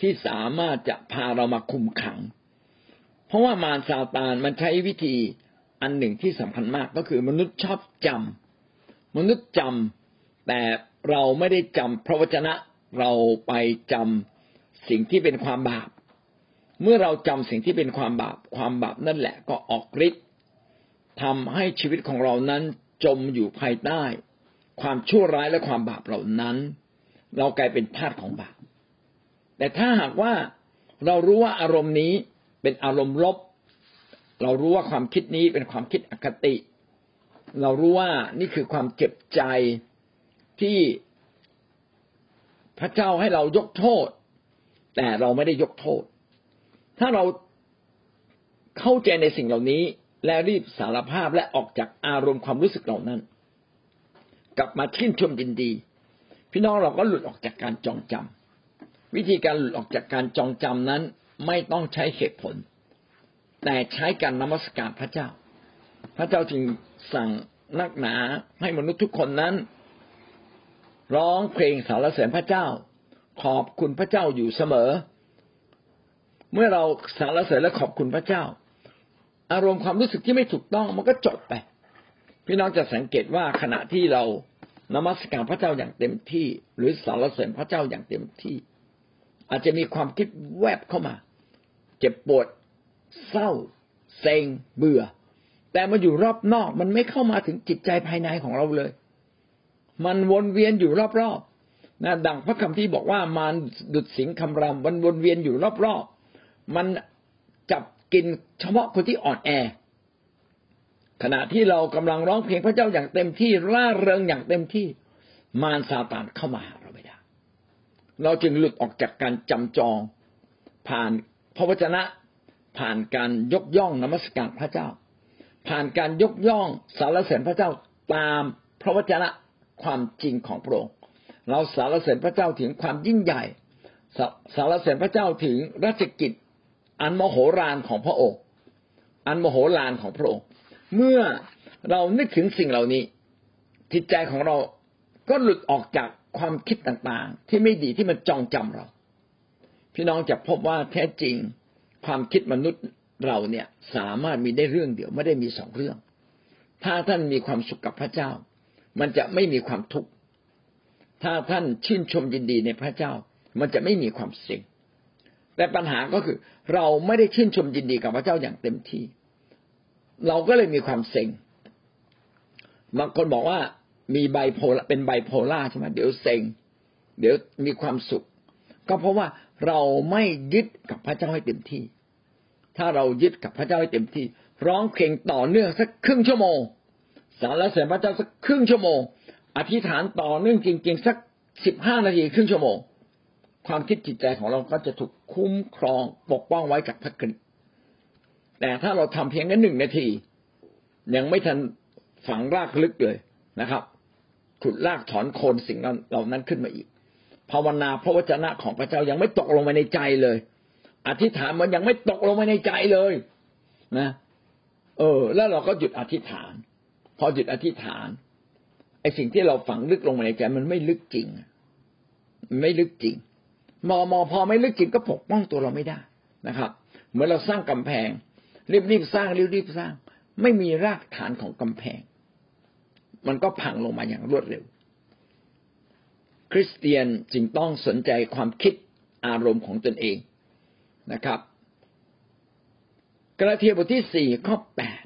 ที่สามารถจะพาเรามาคุมขัง เพราะว่ามารซาตานมันใช้วิธีอันหนึ่งที่สำคัญมากก็คือมนุษย์ชอบจำมนุษย์จำแต่เราไม่ได้จำพระวจนะเราไปจำสิ่งที่เป็นความบาป เมื่อเราจำสิ่งที่เป็นความบาปความบาปนั่นแหละก็ออกฤทธิ์ทำให้ชีวิตของเรานั้นจมอยู่ภายใต้ ความชั่วร้ายและความบาปเหล่านั้น เรากลายเป็นทาสของบาป แต่ถ้าหากว่าเรารู้ว่าอารมณ์นี้เป็นอารมณ์ลบ เรารู้ว่าความคิดนี้เป็นความคิดอคติ เรารู้ว่านี่คือความเจ็บใจที่พระเจ้าให้เรายกโทษ แต่เราไม่ได้ยกโทษ ถ้าเราเข้าใจในสิ่งเหล่านี้ และรีบสารภาพและออกจากอารมณ์ความรู้สึกเหล่านั้น กลับมาชื่นชมยินดี พี่น้องเราก็หลุดออกจากการจองจำวิธีการหลุดออกจากการจองจำนั้น ไม่ต้องใช้เหตุผล แต่ใช้การนมัสการพระเจ้า พระเจ้าจึงสั่งนักหนาให้มนุษย์ทุกคนนั้น ร้องเพลงสารเสริญพระเจ้า ขอบคุณพระเจ้าอยู่เสมอ เมื่อเราสารเสริญและขอบคุณพระเจ้า อารมณ์ความรู้สึกที่ไม่ถูกต้องมันก็จบไป พี่น้องจะสังเกตว่าขณะที่เรานมัสการพระเจ้าอย่างเต็มที่ หรือสารเสริญพระเจ้าอย่างเต็มที่ อาจจะมีความคิดแวบเข้ามา เจ็บปวด เศร้า เซ็ง เบื่อ แต่มันอยู่รอบนอกมันไม่เข้ามาถึงจิตใจภายในของเราเลย มันวนเวียนอยู่รอบๆนะดังพระคำที่บอกว่ามันดุดสิงคำรำมันวนเวียนอยู่รอบๆ มันจับกินเฉพาะคนที่อ่อนแอ ขณะที่เรากำลังร้องเพลงพระเจ้าอย่างเต็มที่ร่าเริงอย่างเต็มที่มารซาตานเข้ามาหาเราไม่ได้ เราจึงหลุดออกจากการจำจอง ผ่านพระวจนะ ผ่านการยกย่องนมัสการพระเจ้า ผ่านการยกย่องสารเสริญพระเจ้าตามพระวจนะความจริงของพระองค์เราสารเสริญพระเจ้าถึงความยิ่งใหญ่สารเสริญพระเจ้าถึงราชกิจ อันมโหฬารของพระองค์ อันมโหฬารของพระองค์ เมื่อเรานึกถึงสิ่งเหล่านี้ จิตใจของเราก็หลุดออกจากความคิดต่างๆ ที่ไม่ดีที่มันจองจำเรา พี่น้องจะพบว่าแท้จริงความคิดมนุษย์เราเนี่ยสามารถมีได้เรื่องเดียวไม่ได้มีสองเรื่อง ถ้าท่านมีความสุขกับพระเจ้า มันจะไม่มีความทุกข์ถ้าท่านชื่นชมยินดีในพระเจ้า มันจะไม่มีความเสี่ง แต่ปัญหาก็คือเราไม่ได้ชื่นชมยินดีกับพระเจ้าอย่างเต็มที่ เราก็เลยมีความเซ็งบางคนบอกว่ามีไบโพลเป็นไบโพล่าใช่ไหมเดี๋ยวเซ็งเดี๋ยวมีความสุข ก็เพราะว่าเราไม่ยึดกับพระเจ้าให้เต็มที่ ถ้าเรายึดกับพระเจ้าให้เต็มที่ ร้องเพลงต่อเนื่องสักครึ่งชั่วโมงสารเสริญพระเจ้าสักครึ่งชั่วโมง อธิษฐานต่อเนื่องจริง ๆ สักสิบห้านาทีครึ่งชั่วโมง ความคิดจิตใจของเราก็จะถูกคุ้มครองปกป้องไว้กับพระคริสต์แต่ถ้าเราทำเพียงแค่หนึ่งนาที ยังไม่ทันฝังรากลึกเลยนะครับขุดรากถอนโคนสิ่งเหล่านั้นขึ้นมาอีก ภาวนาพระวจนะของพระเจ้ายังไม่ตกลงมาในใจเลย อธิษฐานมันยังไม่ตกลงมาในใจเลยนะ เออ แล้วเราก็หยุดอธิษฐาน พอหยุดอธิษฐานไอ้สิ่งที่เราฝังลึกลงมาในใจ มันไม่ลึกจริง ไม่ลึกจริง มอมอพอไม่ลึกจริงก็ปกป้องตัวเราไม่ได้นะครับ เหมือนเราสร้างกำแพงรีบๆสร้างรีบๆสร้าง ไม่มีรากฐานของกำแพง มันก็พังลงมาอย่างรวดเร็ว คริสเตียนจึงต้องสนใจความคิดอารมณ์ของตนเองนะครับกาลาเทียบทที่สี่ข้อแปด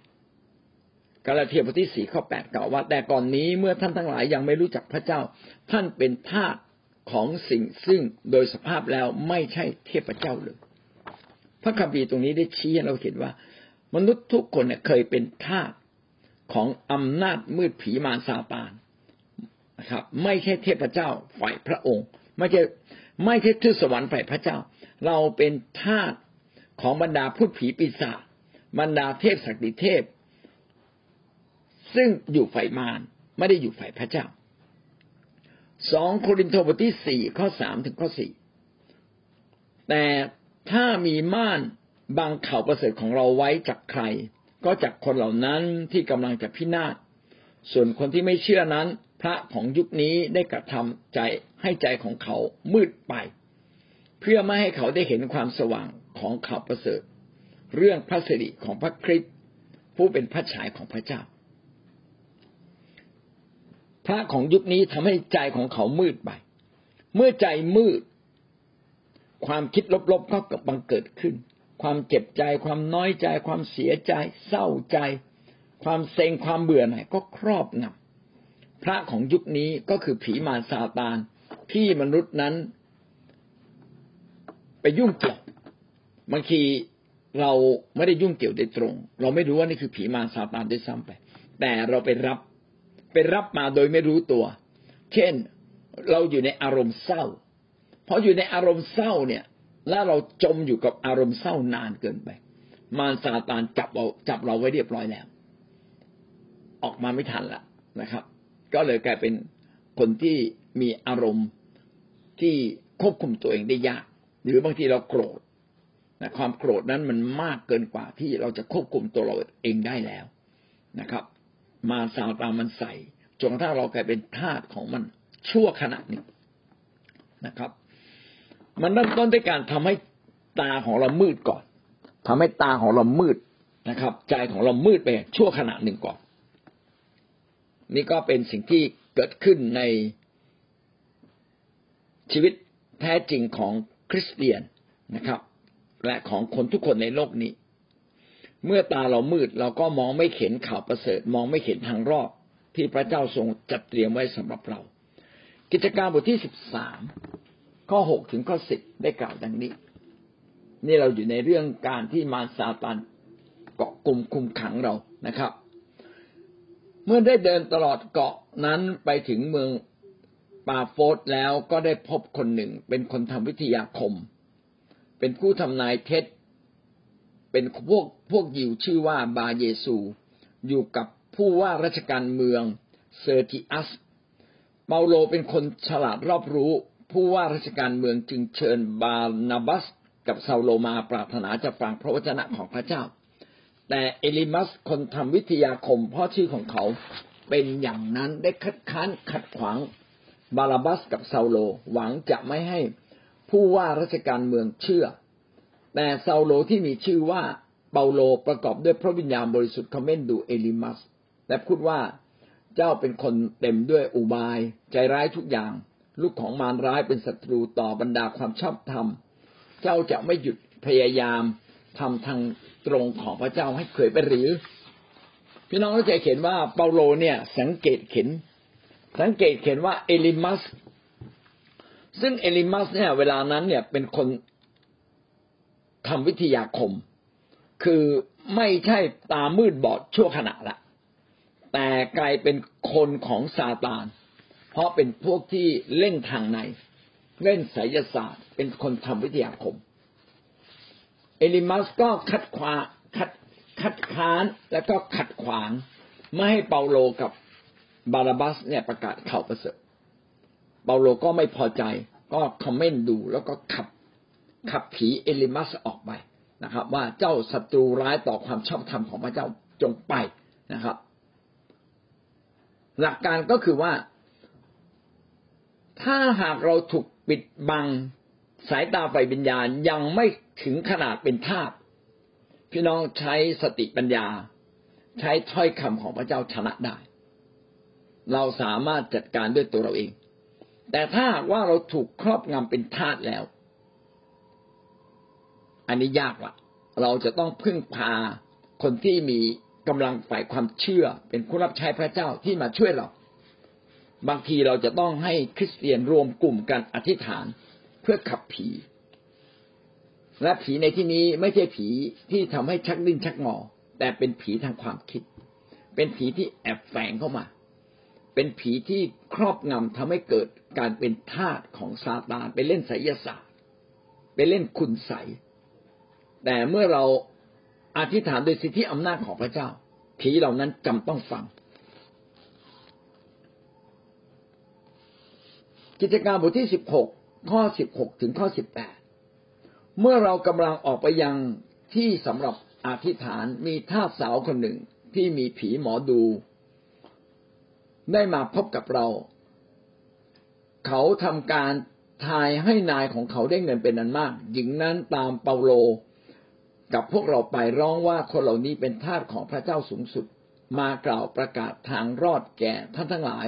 กาลาเทียบทที่สี่ข้อแปดกล่าวว่า แต่ก่อนนี้เมื่อท่านทั้งหลายยังไม่รู้จักพระเจ้า ท่านเป็นทาส ของสิ่งซึ่งโดยสภาพแล้วไม่ใช่เทพเจ้าเลย พระคัมภีร์ตรงนี้ได้ชี้ให้เราเห็นว่า มนุษย์ทุกคนเนี่ยเคยเป็นทาสของอำนาจมืดผีมารซาตานนะครับ ไม่ใช่เทพเจ้าฝ่ายพระองค์ ไม่ใช่ไม่ใช่ทูตสวรรค์ฝ่ายพระเจ้า เราเป็นทาสของบรรดาพูดผีปีศาจบรรดาเทพศักดิเทพ ซึ่งอยู่ฝ่ายมารไม่ได้อยู่ฝ่ายพระเจ้า สองโครินธ์บทที่สี่ข้อสามถึงข้อสี่แต่ถ้ามีม่านบางข่าวประเสริฐของเราไว้จากใคร ก็จากคนเหล่านั้นที่กำลังจะพินาศส่วนคนที่ไม่เชื่อนั้น พระของยุคนี้ได้กระทำใจให้ใจของเขามืดไป เพื่อไม่ให้เขาได้เห็นความสว่างของข่าวประเสริฐ เรื่องพระสิริของพระคริสต์ผู้เป็นพระฉายของพระเจ้า พระของยุคนี้ทำให้ใจของเขามืดไป เมื่อใจมืด ความคิดลบๆก็บังเกิดขึ้น ความเจ็บใจ ความน้อยใจ ความเสียใจ เศร้าใจ ความเซ็งความเบื่อหน่ายก็ครอบงำพระของยุคนี้ก็คือผีมารซาตานที่มนุษย์นั้น ไปยุ่งเกี่ยวบางทีเราไม่ได้ยุ่งเกี่ยวโดยตรง เราไม่รู้ว่านี่คือผีมารซาตานด้วยซ้ำไป แต่เราไปรับ ไปรับมาโดยไม่รู้ตัว เช่นเราอยู่ในอารมณ์เศร้าเพราะอยู่ในอารมณ์เศร้าเนี่ย แล้วเราจมอยู่กับอารมณ์เศร้านานเกินไป มารซาตานจับเราจับเราไว้เรียบร้อยแล้ว ออกมาไม่ทันละนะครับ ก็เลยกลายเป็นคนที่มีอารมณ์ที่ควบคุมตัวเองได้ยาก หรือบางทีเราโกรธนะความโกรธนั้นมันมากเกินกว่าที่เราจะควบคุมตัวเราเองได้แล้วนะครับ มาสาวตามันใส่จนกระทั่งเรากลายเป็นทาสของมันชั่วขณะหนึ่งนะครับ มันเริ่มต้นด้วยการทำให้ตาของเรามืดก่อนทำให้ตาของเรามืดนะครับ ใจของเรามืดไปชั่วขณะหนึ่งก่อน นี่ก็เป็นสิ่งที่เกิดขึ้นในชีวิตแท้จริงของคริสเตียนนะครับ และของคนทุกคนในโลกนี้ เมื่อตาเรามืดเราก็มองไม่เห็นข่าวประเสริฐ มองไม่เห็นทางรอดที่พระเจ้าทรงจัดเตรียมไว้สำหรับเรา กิจการบทที่สิบสามข้อหกถึงข้อสิบได้กล่าวดังนี้ นี่เราอยู่ในเรื่องการที่มารซาตานเกาะกลุ่มคุมขังเรานะครับ เมื่อได้เดินตลอดเกาะนั้นไปถึงเมืองปาโฟสแล้วก็ได้พบคนหนึ่ง เป็นคนทำวิทยาคม เป็นผู้ทำนายเท็จ เป็นพวกพวกยิวชื่อว่าบาเยซู อยู่กับผู้ว่าราชการเมืองเซอร์ติอัส เปาโลเป็นคนฉลาดรอบรู้ ผู้ว่าราชการเมืองจึงเชิญบานาบัส กับซาโลมาปรารถนาจะฟังพระวจนะของพระเจ้า แต่เอลิมัสคนทำวิทยาคมพราะชื่อของเขาเป็นอย่างนั้นได้คัดค้านขัดขวางบาลาบัสกับซาโลหวังจะไม่ให้ผู้ว่าราชการเมืองเชื่อ แต่ซาโลที่มีชื่อว่าเปาโลประกอบด้วยพระวิญญาณบริสุทธิ์คอมเมนดูเอลิมัสและพูดว่าเจ้าเป็นคนเต็มด้วยอุบาย ใจร้ายทุกอย่าง ลูกของมารร้ายเป็นศัตรูต่อบรรดาความชอบธรรม เจ้าจะไม่หยุดพยายามทำทางตรงของพระเจ้าให้เคยไปหรือ พี่น้องเข้าใจเขียนว่าเปาโลเนี่ยสังเกตเขียนสังเกตเขียนว่าเอลิมัสซึ่งเอลิมัสเนี่ยเวลานั้นเนี่ยเป็นคน ทำวิทยาคม คือไม่ใช่ตามืดบอดชั่วขณะละแต่กลายเป็นคนของซาตาน เพราะเป็นพวกที่เล่นทางใน เล่นไสยศาสตร์ เป็นคนทำวิทยาคม เอลิมัสก็คัดควาคัดคัดค้านและก็ขัดขวาง ไม่ให้เปาโลกับบาราบัสเนี่ยประกาศข่าวประเสริฐ เปาโลก็ไม่พอใจ ก็คอมเมนต์ดูแล้วก็ขับ ขับผีเอลิมัสออกไปนะครับ ว่าเจ้าศัตรูร้ายต่อความชอบธรรมของพระเจ้าจงไปนะครับ หลักการก็คือว่า ถ้าหากเราถูกปิดบังสายตาไฟวิญญาณยังไม่ถึงขนาดเป็นทาสพี่น้องใช้สติปัญญา ใช้ถ้อยคำของพระเจ้าชนะได้ เราสามารถจัดการด้วยตัวเราเอง แต่ถ้าว่าเราถูกครอบงำเป็นทาสแล้ว อันนี้ยากละเราจะต้องพึ่งพาคนที่มีกำลังฝ่ายความเชื่อ เป็นผู้รับใช้พระเจ้าที่มาช่วยเรา บางทีเราจะต้องให้คริสเตียนรวมกลุ่มกันอธิษฐานเพื่อขับผี และผีในที่นี้ไม่ใช่ผีที่ทำให้ชักดิ้นชักงอ แต่เป็นผีทางความคิด เป็นผีที่แอบแฝงเข้ามา เป็นผีที่ครอบงำทำให้เกิดการเป็นทาสของซาตานไปเล่นไสยศาสตร์ ไปเล่นคุณใส แต่เมื่อเราอธิษฐานโดยสิทธิอำนาจของพระเจ้า ผีเหล่านั้นจำต้องฟัง กิจการบทที่สิบหกข้อสิบหกถึงข้อสิบแปดเมื่อเรากำลังออกไปยังที่สำหรับอธิษฐานมีท่าสาวคนหนึ่งที่มีผีหมอดู ได้มาพบกับเรา เขาทำการทายให้นายของเขาได้เงินเป็นอันมาก หญิงนั้นตามเปาโล กับพวกเราไปร้องว่าคนเหล่านี้เป็นทาสของพระเจ้าสูงสุด มากล่าวประกาศทางรอดแก่ท่านทั้งหลาย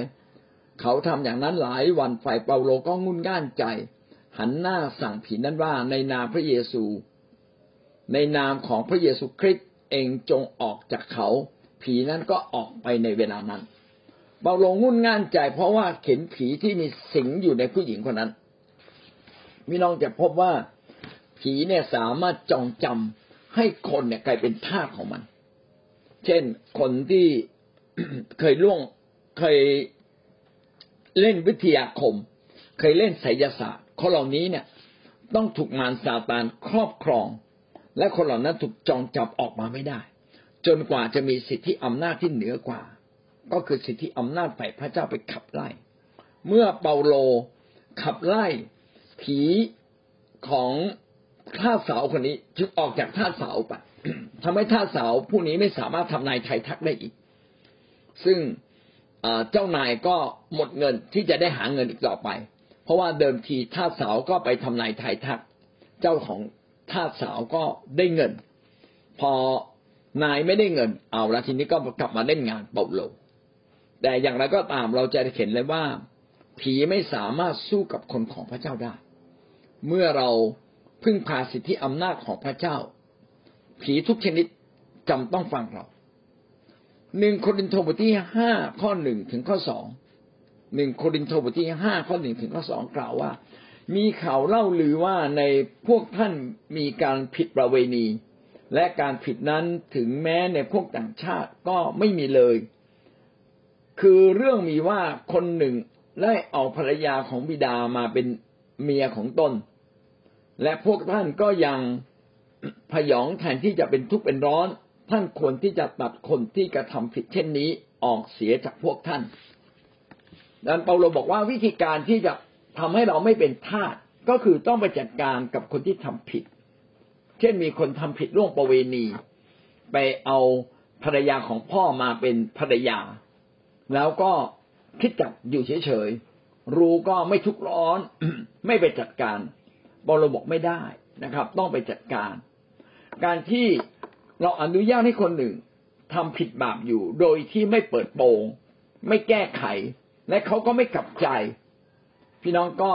เขาทำอย่างนั้นหลายวันฝ่ายเปาโลก็งุนง่านใจ หันหน้าสั่งผีนั้นว่าในนามพระเยซู ในนามของพระเยซูคริสต์เองจงออกจากเขา ผีนั้นก็ออกไปในเวลานั้นเปาโลงุนง่านใจ เพราะว่าเข็นผีที่มีสิงอยู่ในผู้หญิงคนนั้นมิน้องจะพบว่าผีเนี่ยสามารถจองจำ ให้คนเนี่ยกลายเป็นทาสของมัน เช่นคนที่เคยล่วงเคยเล่นวิทยาคม เคยเล่นไสยศาสตร์คนเหล่านี้เนี่ย ต้องถูกมารซาตานครอบครอง และคนเหล่านั้นถูกจองจับออกมาไม่ได้ จนกว่าจะมีสิทธิอำนาจที่เหนือกว่า ก็คือสิทธิอำนาจฝ่ายพระเจ้าไปขับไล่ เมื่อเปาโลขับไล่ผีของ ท่าเสาคนนี้จึงออกจากท่าเสาไปทำให้ท่าเสาผู้นี้ไม่สามารถทำนายไทยทักได้อีก ซึ่งเจ้านายก็หมดเงินที่จะได้หาเงินอีกต่อไป เพราะว่าเดิมทีท่าเสาก็ไปทำนายไทยทัก เจ้าของท่าเสาก็ได้เงิน พอนายไม่ได้เงิน เอาละทีนี้ก็กลับมาเล่นงานเปาโลแต่อย่างไรก็ตามเราจะเห็นเลยว่า ผีไม่สามารถสู้กับคนของพระเจ้าได้ เมื่อเรา พึ่งพาสิทธิอำนาจของพระเจ้า ผีทุกชนิดจำต้องฟังเราหนึ่งโครินธ์บทที่ห้าข้อหนึ่งถึงข้อสองหนึ่งโครินธ์บทที่ห้าข้อหนึ่งถึงข้อสองกล่าวว่า มีข่าวเล่าลือว่าในพวกท่านมีการผิดประเวณี และการผิดนั้นถึงแม้ในพวกต่างชาติก็ไม่มีเลย คือเรื่องมีว่าคนหนึ่งได้เอาภรรยาของบิดามาเป็นเมียของตน และพวกท่านก็ยังพยองแทนที่จะเป็นทุกข์เป็นร้อน ท่านควรที่จะตัดคนที่กระทำผิดเช่นนี้ออกเสียจากพวกท่านดังเปาโลบอกว่าวิธีการที่จะทำให้เราไม่เป็นทาสก็คือต้องไปจัดการกับคนที่ทำผิด เช่นมีคนทำผิดล่วงประเวณี ไปเอาภรรยาของพ่อมาเป็นภรรยา แล้วก็คิดจับอยู่เฉยๆรู้ก็ไม่ทุกข์ร้อนไม่ไปจัดการ บอลบอกไม่ได้นะครับ ต้องไปจัดการ การที่เราอนุญาตให้คนหนึ่งทำผิดบาปอยู่ โดยที่ไม่เปิดโปง ไม่แก้ไข และเขาก็ไม่กลับใจ พี่น้องก็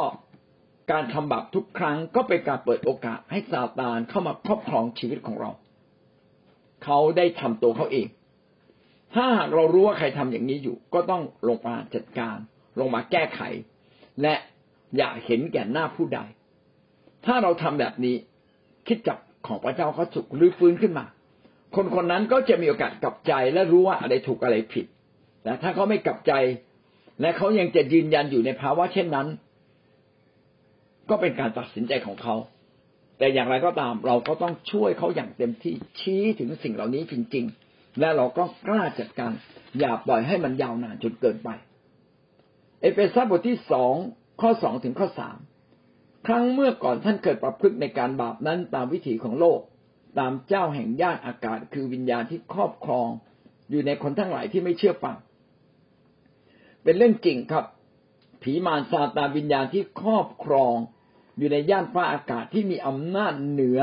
การทำบาปทุกครั้งก็เป็นการเปิดโอกาสให้ซาตานเข้ามาครอบครองชีวิตของเรา เขาได้ทำตัวเขาเอง ถ้าหากเรารู้ว่าใครทำอย่างนี้อยู่ ก็ต้องลงมาจัดการ ลงมาแก้ไข และอย่าเห็นแก่หน้าผู้ใด ถ้าเราทำแบบนี้คิดจับของพระเจ้าเขาสุกรื้อฟื้นขึ้นมา คนคนนั้นก็จะมีโอกาสกลับใจและรู้ว่าอะไรถูกอะไรผิดแต่ถ้าเขาไม่กลับใจ และเขายังจะยืนยันอยู่ในภาวะเช่นนั้น ก็เป็นการตัดสินใจของเขา แต่อย่างไรก็ตามเราก็ต้องช่วยเขาอย่างเต็มที่ชี้ถึงสิ่งเหล่านี้จริง ๆ และเราก็กล้าจัดการ อย่าปล่อยให้มันยาวนานจนเกินไป เอเฟซัสบทที่สองข้อสองถึงข้อสาม ครั้งเมื่อก่อนท่านเกิดประพฤติในการบาปนั้นตามวิถีของโลก ตามเจ้าแห่งย่านอากาศคือวิญญาณที่ครอบครอง อยู่ในคนทั้งหลายที่ไม่เชื่อฟัง เป็นเรื่องจริงครับ ผีมารซาตานวิญญาณที่ครอบครอง อยู่ในย่านฟ้าอากาศที่มีอำนาจเหนือ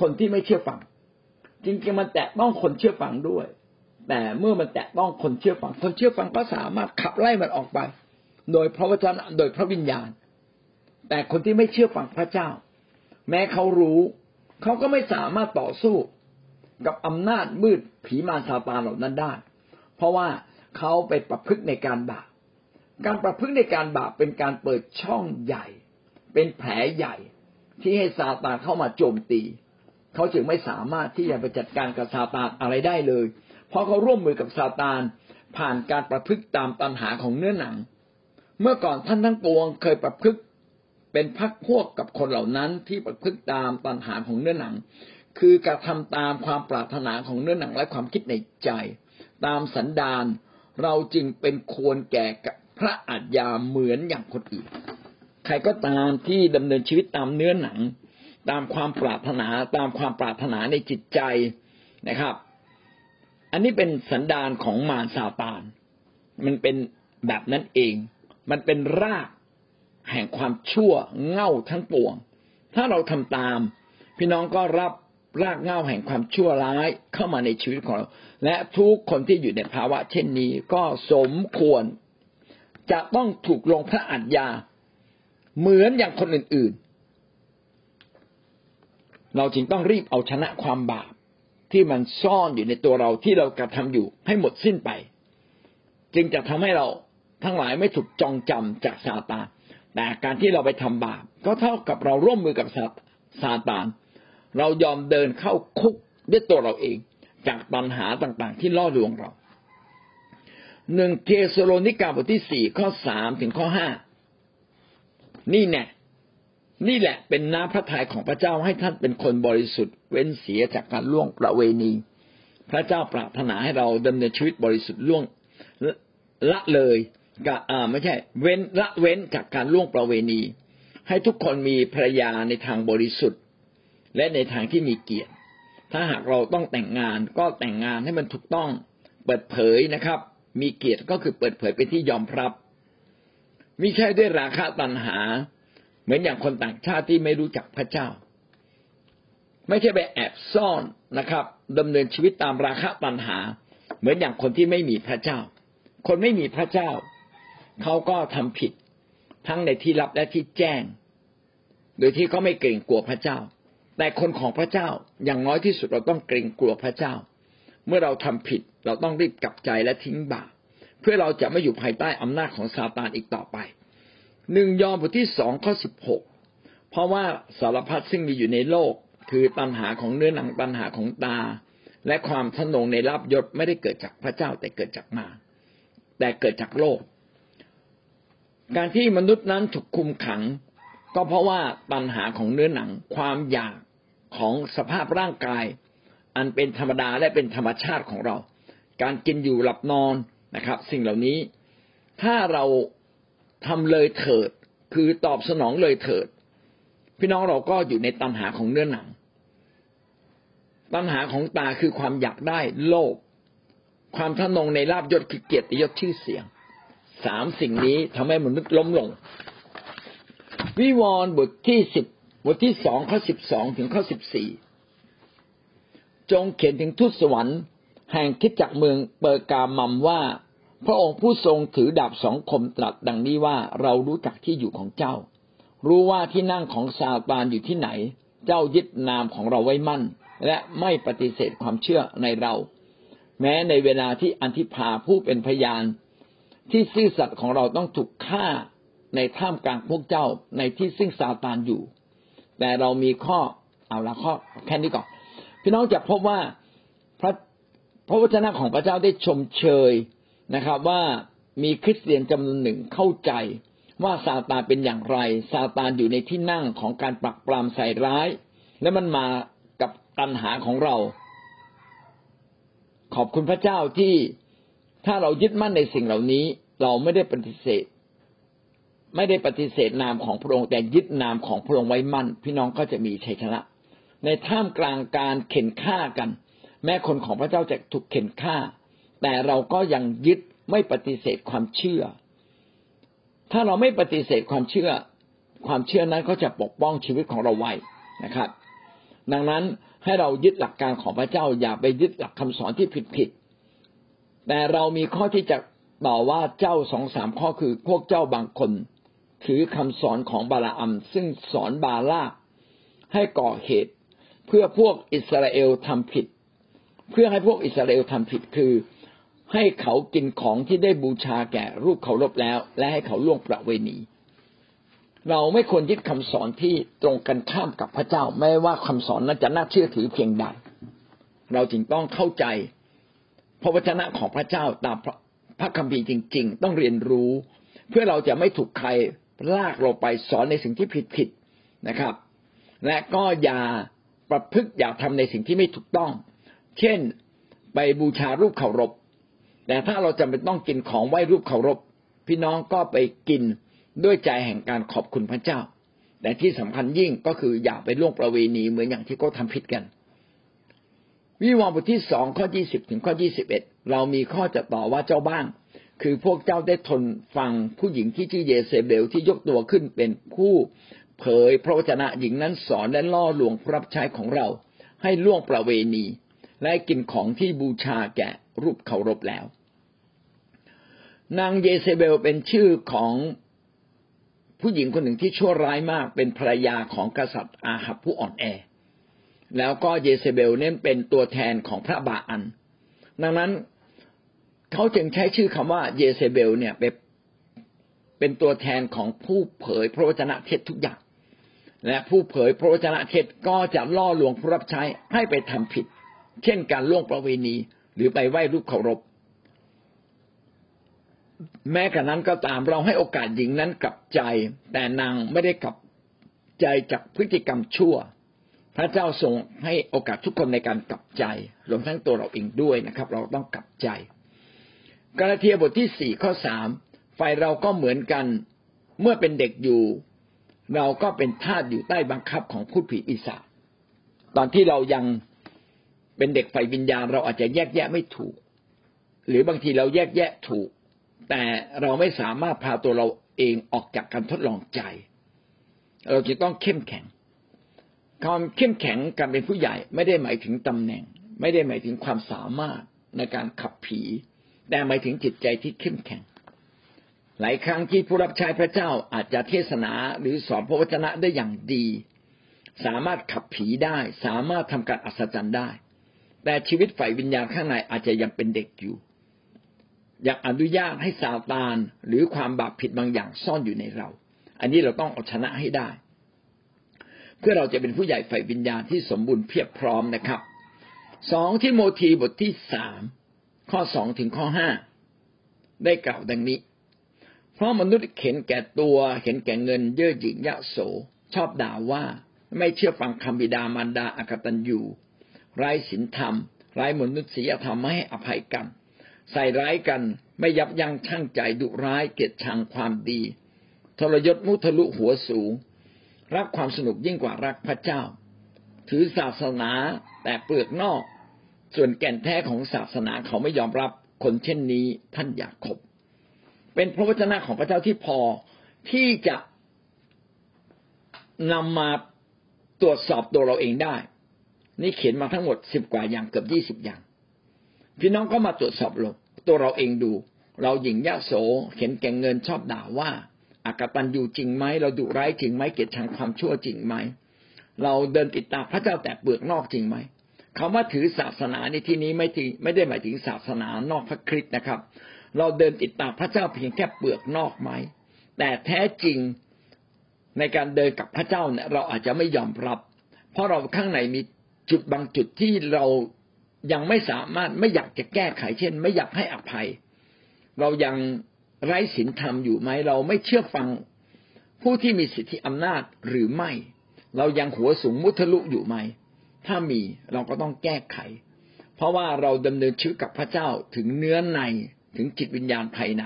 คนที่ไม่เชื่อฟัง จริงๆมันแตะต้องคนเชื่อฟังด้วย แต่เมื่อมันแตะต้องคนเชื่อฟัง คนเชื่อฟังก็สามารถขับไล่มันออกไป โดยพระวจนะโดยพระวิญญาณ แต่คนที่ไม่เชื่อฟังพระเจ้า แม้เขารู้เขาก็ไม่สามารถต่อสู้กับอำนาจมืดผีมารซาตานเหล่านั้นได้ เพราะว่าเขาไปประพฤติในการบาป การประพฤติในการบาปเป็นการเปิดช่องใหญ่ เป็นแผลใหญ่ ที่ให้ซาตานเข้ามาโจมตี เขาจึงไม่สามารถที่จะไปจัดการกับซาตานอะไรได้เลย เพราะเขาร่วมมือกับซาตานผ่านการประพฤติตามตัณหาของเนื้อหนัง เมื่อก่อนท่านทั้งปวงเคยประพฤติ เป็นพักพวกกับคนเหล่านั้นที่ประพฤติตามตัณหาของเนื้อหนัง คือกระทาตามความปรารถนาของเนื้อหนังและความคิดในใจ ตามสันดานเราจึงเป็นควรแก่พระอัจยาเหมือนอย่างคนอื่น ใครก็ตามที่ดำเนินชีวิตตามเนื้อหนัง ตามความปรารถนาตามความปรารถนาในจิตใจนะครับ อันนี้เป็นสันดานของมารซาตาน มันเป็นแบบนั้นเอง มันเป็นราก แห่งความชั่วเง่าทั้งปวง ถ้าเราทำตาม พี่น้องก็รับรากเง่าแห่งความชั่วร้ายเข้ามาในชีวิตของเรา และทุกคนที่อยู่ในภาวะ เช่นนี้ก็สมควร จะต้องถูกลงพระอัญญาเหมือนอย่างคนอื่นๆ เราจึงต้องรีบเอาชนะความบาปที่มันซ่อนอยู่ในตัวเราที่เรากระทำอยู่ให้หมดสิ้นไป จึงจะทำให้เราทั้งหลายไม่ถูกจองจำจากซาตาน แต่การที่เราไปทำบาปก็เท่ากับเราร่วมมือกับซาตาน เรายอมเดินเข้าคุกด้วยตัวเราเอง จากปัญหาต่างๆ ที่ล่อลวงเราหนึ่งเทสโลนิกาบทที่สี่ข้อสามถึงข้อห้านี่แน่นี่แหละเป็นน้ำพระทัยของพระเจ้าให้ท่านเป็นคนบริสุทธิ์ เว้นเสียจากการล่วงประเวณี พระเจ้าปรารถนาให้เราดำเนินชีวิตบริสุทธิ์ล่วงละเลย กับอ่าไม่ใช่ เว้นละเว้นจากการล่วงประเวณี ให้ทุกคนมีภรรยาในทางบริสุทธิ์ และในทางที่มีเกียรติ ถ้าหากเราต้องแต่งงานก็แต่งงานให้มันถูกต้องเปิดเผยนะครับ มีเกียรติก็คือเปิดเผยเป็นที่ยอมรับมิใช่ด้วยราคะตัณหา เหมือนอย่างคนต่างชาติที่ไม่รู้จักพระเจ้า ไม่ใช่ไปแอบซ่อนนะครับดำเนินชีวิตตามราคะตัณหา เหมือนอย่างคนที่ไม่มีพระเจ้า คนไม่มีพระเจ้า เขาก็ทำผิดทั้งในที่ลับและที่แจ้ง โดยที่เขาไม่เกรงกลัวพระเจ้า แต่คนของพระเจ้าอย่างน้อยที่สุดเราต้องเกรงกลัวพระเจ้า เมื่อเราทำผิดเราต้องรีบกลับใจและทิ้งบาปเพื่อเราจะไม่อยู่ภายใต้อำนาจของซาตานอีกต่อไปหนึ่งยอห์นบทที่สองข้อสิบหกเพราะว่าสารพัดซึ่งมีอยู่ในโลก คือตัณหาของเนื้อหนังตัณหาของตา และความทนงในลาบยศไม่ได้เกิดจากพระเจ้าแต่เกิดจากมา แต่เกิดจากโลก การที่มนุษย์นั้นถูกคุมขัง ก็เพราะว่าตัณหาของเนื้อหนัง ความอยากของสภาพร่างกาย อันเป็นธรรมดาและเป็นธรรมชาติของเรา การกินอยู่หลับนอนนะครับ สิ่งเหล่านี้ถ้าเราทำเลยเถิด คือตอบสนองเลยเถิด พี่น้องเราก็อยู่ในตัณหาของเนื้อหนัง ตัณหาของตาคือความอยากได้โลภความทะนงในลาบยศคือเกียรติยศชื่อเสียง สามสิ่งนี้ทำให้มนุษย์ล้มลง วิวรณ์บทที่สิบบทที่สองข้อสิบสองถึงข้อสิบสี่จงเขียนถึงทูตสวรรค์แห่งคิดจักเมืองเปอร์กามัมว่า พระองค์ผู้ทรงถือดาบสองคมตรัสดังนี้ว่าเรารู้จักที่อยู่ของเจ้า รู้ว่าที่นั่งของซาตานอยู่ที่ไหน เจ้ายึดนามของเราไว้มั่น และไม่ปฏิเสธความเชื่อในเรา แม้ในเวลาที่อันธิพาผู้เป็นพยาน ที่ซื่อสัตย์ของเราต้องถูกฆ่าในท่ามกลางพวกเจ้าในที่ซึ่งซาตานอยู่ แต่เรามีข้อเอาละข้อแค่นี้ก่อนพี่น้องจะพบว่าพระพระวจนะของพระเจ้าได้ชมเชยนะครับ ว่ามีคริสเตียนจำนวนหนึ่งเข้าใจว่าซาตานเป็นอย่างไรซาตานอยู่ในที่นั่งของการปรักปรามใส่ร้าย และมันมากับตัณหาของเรา ขอบคุณพระเจ้าที่ ถ้าเรายึดมั่นในสิ่งเหล่านี้ เราไม่ได้ปฏิเสธ ไม่ได้ปฏิเสธนามของพระองค์แต่ยึดนามของพระองค์ไว้มั่น พี่น้องก็จะมีชัยชนะ ในท่ามกลางการเข็นฆ่ากัน แม้คนของพระเจ้าจะถูกเข็นฆ่า แต่เราก็ยังยึดไม่ปฏิเสธความเชื่อ ถ้าเราไม่ปฏิเสธความเชื่อ ความเชื่อนั้นก็จะปกป้องชีวิตของเราไว้นะครับ ดังนั้นให้เรายึดหลักการของพระเจ้าอย่าไปยึดหลักคำสอนที่ผิดผิด แต่เรามีข้อที่จะต่อว่าเจ้าสองสามข้อคือพวกเจ้าบางคน ถือคำสอนของบาลาอัมซึ่งสอนบาลาให้ก่อเหตุ เพื่อพวกอิสราเอลทำผิด เพื่อให้พวกอิสราเอลทำผิดคือ ให้เขากินของที่ได้บูชาแก่รูปเคารพแล้ว และให้เขาล่วงประเวณี เราไม่ควรยึดคำสอนที่ตรงกันข้ามกับพระเจ้าแม้ว่าคำสอนนั้นจะน่าเชื่อถือเพียงใดเราจึงต้องเข้าใจ ระวจนะของพระเจ้าตามพระคัมภีร์จริง ๆ ต้องเรียนรู้ เพื่อเราจะไม่ถูกใครลากเราไปสอนในสิ่งที่ผิดๆนะครับ และก็อย่าประพฤติอย่าทำในสิ่งที่ไม่ถูกต้อง เช่นไปบูชารูปเคารพ แต่ถ้าเราจำเป็นต้องกินของไหว้รูปเคารพ พี่น้องก็ไปกินด้วยใจแห่งการขอบคุณพระเจ้า แต่ที่สำคัญยิ่งก็คืออย่าไปล่วงประเวณีเหมือนอย่างที่เขาทาผิดกัน วิวรณ์บทที่สองข้อยี่สิบถึงข้อยี่สิบเอ็ดเรามีข้อจะต่อว่าเจ้าบ้าง คือพวกเจ้าได้ทนฟังผู้หญิงที่ชื่อเยเซเบลที่ยกตัวขึ้นเป็นผู้เผยพระวจนะหญิงนั้นสอนและล่อลวงรับใช้ของเรา ให้ล่วงประเวณี และกินของที่บูชาแก่รูปเคารพแล้ว นางเยเซเบลเป็นชื่อของผู้หญิงคนหนึ่งที่ชั่วร้ายมากเป็นภรรยาของกษัตริย์อาหับผู้อ่อนแอ แล้วก็เยเซเบลเนี่ยเป็นตัวแทนของพระบาอัน ดังนั้นเขาจึงใช้ชื่อคำว่าเยเซเบลเนี่ยเป็นตัวแทนของผู้เผยพระวจนะเท็จทุกอย่าง และผู้เผยพระวจนะเท็จก็จะล่อลวงผู้รับใช้ให้ไปทำผิด เช่นการล่วงประเวณี หรือไปไหว้รูปเคารพ แม้กระนั้นก็ตามเราให้โอกาสหญิงนั้นกลับใจ แต่นางไม่ได้กลับใจจากพฤติกรรมชั่ว พระเจ้าทรงให้โอกาสทุกคนในการกลับใจรวมทั้งตัวเราเองด้วยนะครับ เราต้องกลับใจ กาลาเทียบทที่สี่ข้อสามฝ่ายเราก็เหมือนกันเมื่อเป็นเด็กอยู่ เราก็เป็นทาสอยู่ใต้บังคับของผู้ผีปีศาจตอนที่เรายังเป็นเด็กฝ่ายวิญญาณ เราอาจจะแยกแยะไม่ถูก หรือบางทีเราแยกแยะถูก แต่เราไม่สามารถพาตัวเราเองออกจากการทดลองใจ เราจะต้องเข้มแข็ง ความเข้มแข็งการเป็นผู้ใหญ่ไม่ได้หมายถึงตำแหน่ง ไม่ได้หมายถึงความสามารถในการขับผี แต่หมายถึงจิตใจที่เข้มแข็ง หลายครั้งที่ผู้รับใช้พระเจ้าอาจจะเทศนาหรือสอนพระวจนะได้อย่างดี สามารถขับผีได้ สามารถทำการอัศจรรย์ได้ แต่ชีวิตฝ่ายวิญญาณข้างในอาจจะยังเป็นเด็กอยู่อยากอนุญาตให้ซาตานหรือความบาปผิดบางอย่างซ่อนอยู่ในเรา อันนี้เราต้องเอาชนะให้ได้ เพื่อเราจะเป็นผู้ใหญ่ฝ่ายวิญญาณที่สมบูรณ์เพียบพร้อมนะครับสองที่โมทีบทที่สามข้อสองถึงข้อห้าได้กล่าวดังนี้ เพราะมนุษย์เข็นแก่ตัวเข็นแก่เงินเย่อหยิ่งยะโส ชอบด่าว่าไม่เชื่อฟังคำบิดามารดาอากตันยูไร้ศีลธรรมไร้มนุษยธรรมไม่ให้อภัยกัน ใส่ร้ายกันไม่ยับยั้งชั่งใจดุร้ายเกลียดชังความดี ทรยศมุทะลุหัวสูง รักความสนุกยิ่งกว่ารักพระเจ้า ถือศาสนาแต่เปลือกนอก ส่วนแก่นแท้ของศาสนาเขาไม่ยอมรับคนเช่นนี้ท่านอยากคบเป็นพระวจนะของพระเจ้าที่พอที่จะนำมาตรวจสอบตัวเราเองได้ นี่เขียนมาทั้งหมดสิบกว่าอย่างเกือบยี่สิบอย่าง พี่น้องก็มาตรวจสอบเราตัวเราเองดู เราหญิงยะโสเข็นแก่งเงินชอบด่าว่า อากตันอยู่จริงไหมเราดุร้ายจริงไหมเกลียดชังความชั่วจริงไหมเราเดินติดตามพระเจ้าแต่เปลือกนอกจริงไหมคำว่าถือศาสนาในที่นี้ไม่ที่ไม่ได้หมายถึงศาสนานอกพระคริสต์นะครับ เราเดินติดตามพระเจ้าเพียงแค่เปลือกนอกไหมแต่แท้จริงในการเดินกับพระเจ้าเนี่ยเราอาจจะไม่ยอมรับ เพราะเราข้างในมีจุดบางจุดที่เรายังไม่สามารถไม่อยากจะแก้ไขเช่น ไม่อยากให้อภัย เรายัง ไร้ศีลธรรมอยู่ไหมเราไม่เชื่อฟังผู้ที่มีสิทธิอำนาจหรือไม่ เรายังหัวสูงมุทะลุอยู่ไหม ถ้ามีเราก็ต้องแก้ไข เพราะว่าเราดำเนินชีวิตกับพระเจ้าถึงเนื้อในถึงจิตวิญญาณภายใน